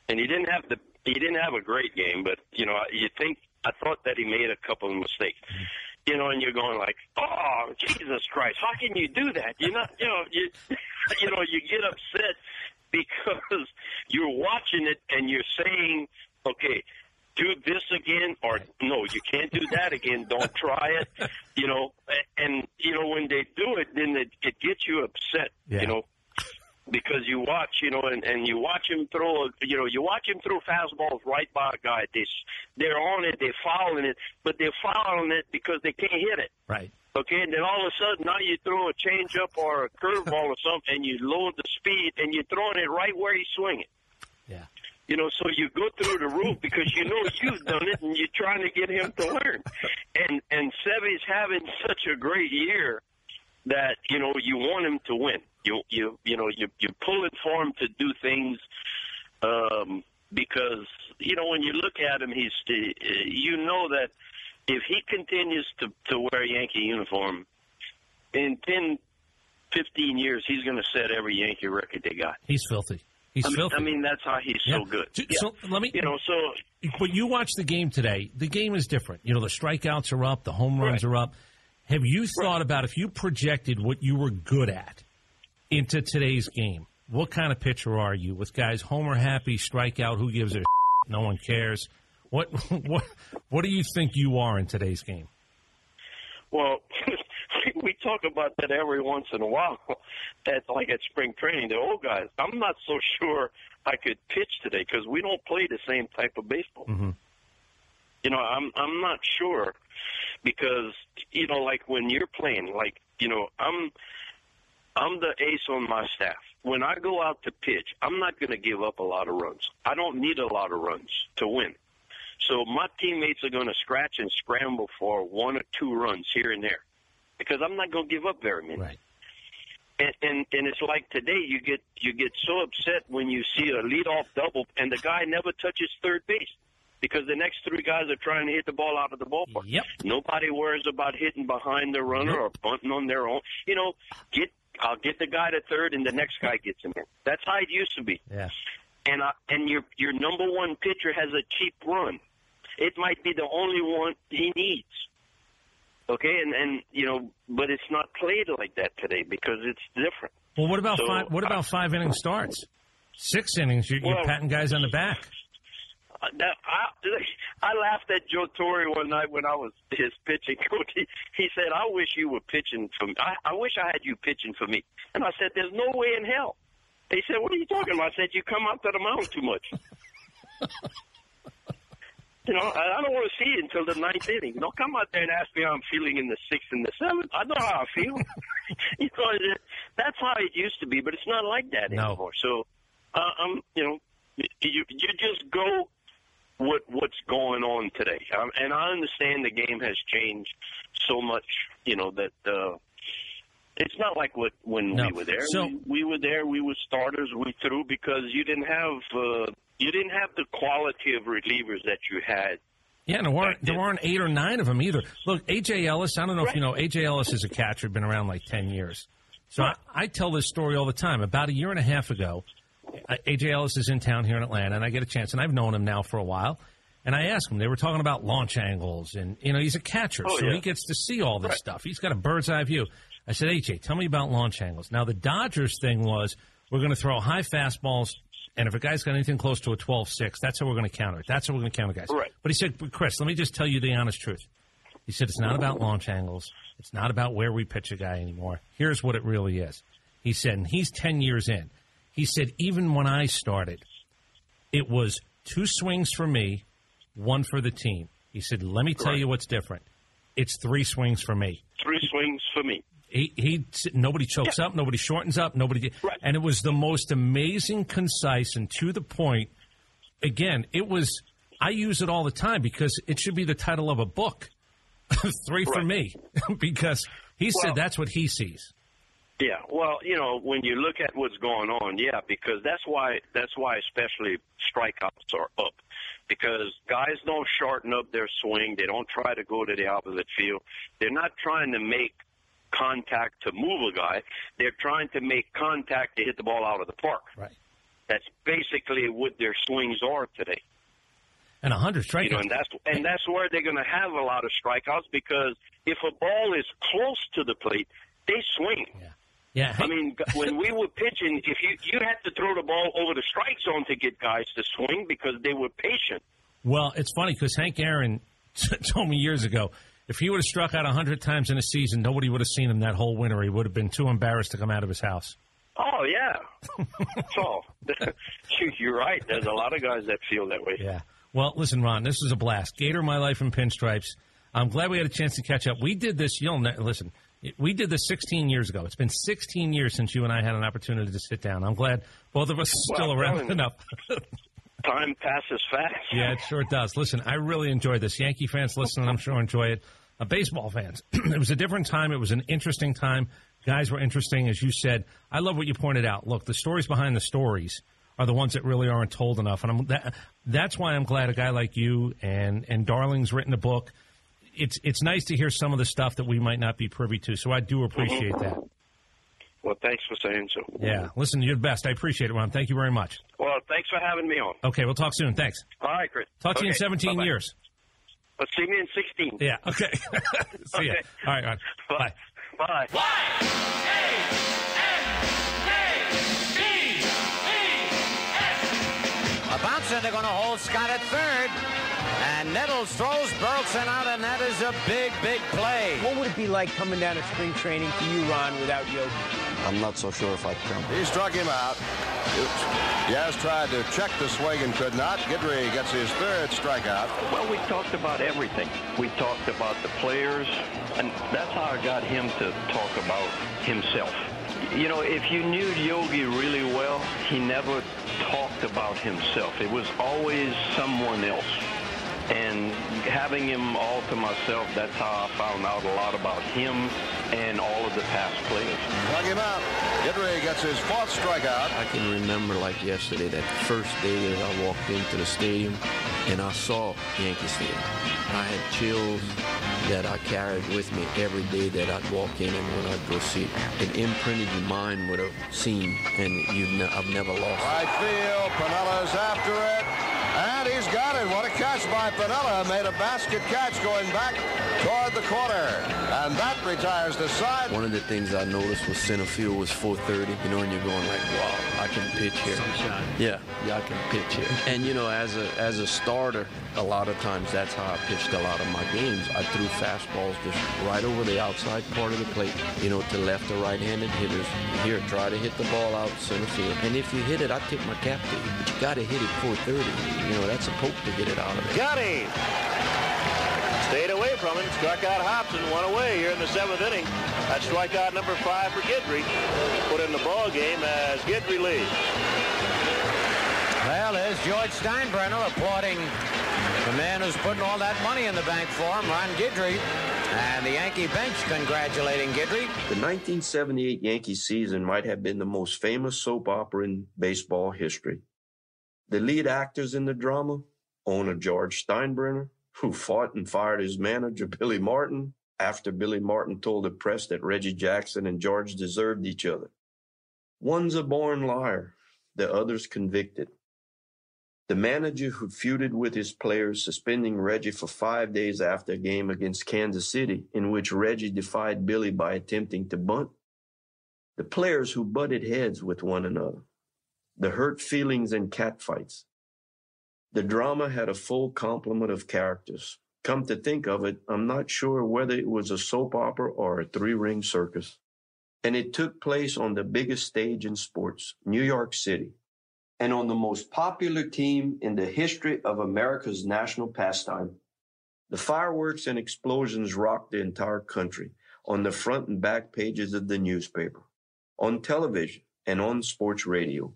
and he didn't have the he didn't have a great game, but you know, you think I thought that he made a couple of mistakes. Mm-hmm. You know, and you're going like, "Oh, Jesus Christ! How can you do that?" You know, you know, you, you know, you get upset because you're watching it and you're saying, okay, do this again or no, you can't do that again. Don't try it. You know, and you know when they do it, then it, it gets you upset. Yeah. You know, because you watch, you know, and and you watch him throw, you know, you watch him throw fastballs right by a guy. They they're on it, they're fouling it, but they're fouling it because they can't hit it. Right. Okay, and then all of a sudden now you throw a changeup or a curveball or something, and you lower the speed, and you're throwing it right where he's swinging. You know, so you go through the roof because you know you've done it, and you're trying to get him to learn. And and Sevy's having such a great year that you know you want him to win. You you you know you you pull it for him to do things um, because you know when you look at him, he's you know that if he continues to, to wear a Yankee uniform, in 10, 15 years, he's going to set every Yankee record they got. He's filthy. He's I mean, filthy. I mean, that's how he's yeah. so good. So, yeah. let me, you know, so. But you watch the game today. The game is different. You know, the strikeouts are up, the home runs right. are up. Have you thought right. about if you projected what you were good at into today's game? What kind of pitcher are you? With guys homer happy, strikeout, who gives a no one cares? What what what do you think you are in today's game? Well, we talk about that every once in a while. That like at spring training, the old guys. I'm not so sure I could pitch today because we don't play the same type of baseball. Mm-hmm. You know, I'm I'm not sure because you know, like when you're playing, like you know, I'm I'm the ace on my staff. When I go out to pitch, I'm not going to give up a lot of runs. I don't need a lot of runs to win. So my teammates are going to scratch and scramble for one or two runs here and there because I'm not going to give up very many. Right. And, and and it's like today you get you get so upset when you see a leadoff double and the guy never touches third base because the next three guys are trying to hit the ball out of the ballpark. Yep. Nobody worries about hitting behind the runner Nope. or bunting on their own. You know, get I'll get the guy to third and the next guy gets him in. That's how it used to be. Yeah. And I, and your your number one pitcher has a cheap run. It might be the only one he needs. Okay, and and you know, but it's not played like that today because it's different. Well, what about So, five? What about five inning starts? Six innings, you're, you're patting guys on the back. Uh, That, I, I laughed at Joe Torre one night when I was his pitching coach. He, he said, "I wish you were pitching for me. I, I wish I had you pitching for me." And I said, "There's no way in hell." He said, "What are you talking about?" I said, "You come out to the mound too much." you know, I, I don't want to see it until the ninth inning. Don't come out there and ask me how I'm feeling in the sixth and the seventh. I know how I feel. you know, that's how it used to be, but it's not like that No. anymore. So, uh, um, you know, you you just go what what's going on today. Um, and I understand the game has changed so much, you know, that uh, it's not like what when No. we were there. So- we, we were there. We were starters. We threw because you didn't have uh, you didn't have the quality of relievers that you had Yeah, and there weren't there weren't eight or nine of them either. Look, AJ Ellis. I don't know if you know AJ Ellis is a catcher, been around like ten years. So I, I tell this story all the time. About a year and a half ago, uh, AJ Ellis is in town here in Atlanta, and I get a chance, and I've known him now for a while. And I asked him, they were talking about launch angles, and you know he's a catcher, Oh, so yeah. he gets to see all this stuff. He's got a bird's eye view. I said, AJ, tell me about launch angles. Now the Dodgers thing was we're going to throw high fastballs, and if a guy's got anything close to a 12-6, that's how we're going to counter it. That's how we're going to counter guys. Right. But he said, "But Chris, let me just tell you the honest truth. He said, it's not about launch angles. It's not about where we pitch a guy anymore. Here's what it really is. He said, and he's 10 years in. He said, even when I started, it was two swings for me, one for the team. He said, let me tell Correct. you what's different. It's three swings for me. Three swings for me. He, he nobody chokes up, nobody shortens up, nobody, and it was the most amazing, concise, and to the point. Again, it was. I use it all the time because it should be the title of a book. Three for me, because he said that's what he sees. Yeah, well, you know, when you look at what's going on, yeah, because that's why that's why especially strikeouts are up. Because guys don't shorten up their swing, they don't try to go to the opposite field. They're not trying to make contact to move a guy. They're trying to make contact to hit the ball out of the park. Right. That's basically what their swings are today. And a hundred You know, strikeouts. and that's and that's where they're going to have a lot of strikeouts because if a ball is close to the plate, they swing. Yeah, Yeah. I mean, when we were pitching, if you you had to throw the ball over the strike zone to get guys to swing because they were patient. Well, it's funny because Hank Aaron told me years ago if he would have struck out a hundred times in a season, nobody would have seen him that whole winter. He would have been too embarrassed to come out of his house. Oh yeah, so you- you're right. There's a lot of guys that feel that way. Yeah. Well, listen, Ron, this was a blast. Gator, my life in pinstripes. I'm glad we had a chance to catch up. We did this. You'll ne- listen. We did this 16 years ago. It's been 16 years since you and I had an opportunity to sit down. I'm glad both of us are still Well, around enough. Time passes fast. Yeah, it sure does. Listen, I really enjoyed this. Yankee fans listening, I'm sure enjoy it. Uh, baseball fans, it was a different time. It was an interesting time. Guys were interesting, as you said. I love what you pointed out. Look, the stories behind the stories are the ones that really aren't told enough, and I'm, that, that's why I'm glad a guy like you and and Darling's written a book. It's it's nice to hear some of the stuff that we might not be privy to. So I do appreciate that. Well, thanks for saying so. Yeah, listen, you're the best. I appreciate it, Ron. Thank you very much. Well, thanks for having me on. Okay, we'll talk soon. Thanks. All right, Chris. Talk to you in 17 bye-bye. years. Let's see me in 16. Yeah. Okay. See ya. Okay. All right. Ron. Bye. Bye. A bouncer, they're going to hold Scott at third. And Nettles throws Burleson out, and that is a big, big play. What would it be like coming down to spring training for you, Ron, without Yogi? I'm not so sure if I'd come. He struck him out. Yaz tried to check the swing and could not. Guidry gets his third strikeout. Well, we talked about everything. We talked about the players, and that's how I got him to talk about himself. You know, if you knew Yogi really well, he never talked about himself. It was always someone else. And having him all to myself, that's how I found out a lot about him and all of the past players. Struck him out. Guidry gets his fourth strikeout. I can remember like yesterday, that first day that I walked into the stadium and I saw Yankee Stadium. I had chills that I carried with me every day that I'd walk in and when I'd go see it. It imprinted your mind with a scene and you've ne- I've never lost it. Right field. Piniella's after it. He's got it. What a catch by Piniella. Made a basket catch going back toward the corner. And that retires the side. One of the things I noticed was center field was 430, you know, and you're going like, wow, I can pitch here. Yeah, yeah, I can pitch here. And you know, as a as a starter, a lot of times that's how I pitched a lot of my games. I threw fastballs just right over the outside part of the plate, you know, to left or right-handed hitters. Here, try to hit the ball out center field. And if you hit it, I tip my cap to you. But you got to hit it 430. You know, that's a poke to get it out of it. Got him. Stayed away from him, struck out Hobson, one away here in the seventh inning. That's strikeout number five for Guidry. Put in the ball game as Guidry leads. Well, there's George Steinbrenner applauding the man who's putting all that money in the bank for him, Ron Guidry. And the Yankee bench congratulating Guidry. The 1978 Yankee season might have been the most famous soap opera in baseball history. The lead actors in the drama, owner George Steinbrenner, who fought and fired his manager, Billy Martin, after Billy Martin told the press that Reggie Jackson and George deserved each other. One's a born liar, the other's convicted. The manager who feuded with his players, suspending Reggie for five days after a game against Kansas City, in which Reggie defied Billy by attempting to bunt. The players who butted heads with one another. The hurt feelings and catfights. The drama had a full complement of characters. Come to think of it, I'm not sure whether it was a soap opera or a three ring circus. And it took place on the biggest stage in sports, New York City, and on the most popular team in the history of America's national pastime. The fireworks and explosions rocked the entire country on the front and back pages of the newspaper, on television, and on sports radio.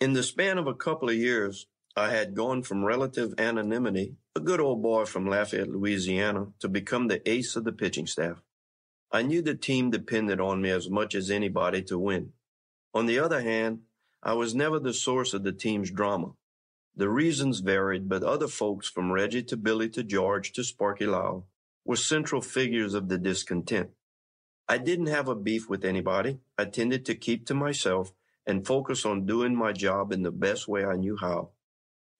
In the span of a couple of years, I had gone from relative anonymity, a good old boy from Lafayette, Louisiana, to become the ace of the pitching staff. I knew the team depended on me as much as anybody to win. On the other hand, I was never the source of the team's drama. The reasons varied, but other folks from Reggie to Billy to George to Sparky Lyle were central figures of the discontent. I didn't have a beef with anybody. I tended to keep to myself and focus on doing my job in the best way I knew how.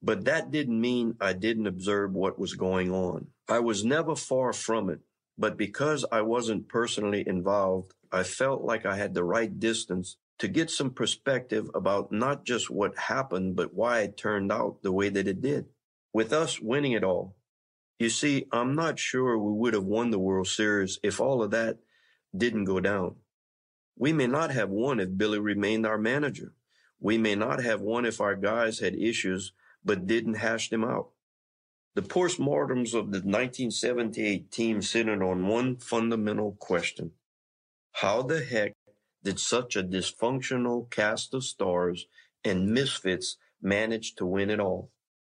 But that didn't mean I didn't observe what was going on. I was never far from it, but because I wasn't personally involved, I felt like I had the right distance to get some perspective about not just what happened, but why it turned out the way that it did. With us winning it all, you see, I'm not sure we would have won the World Series if all of that didn't go down. We may not have won if Billy remained our manager. We may not have won if our guys had issues but didn't hash them out. The postmortems of the 1978 team centered on one fundamental question. How the heck did such a dysfunctional cast of stars and misfits manage to win it all?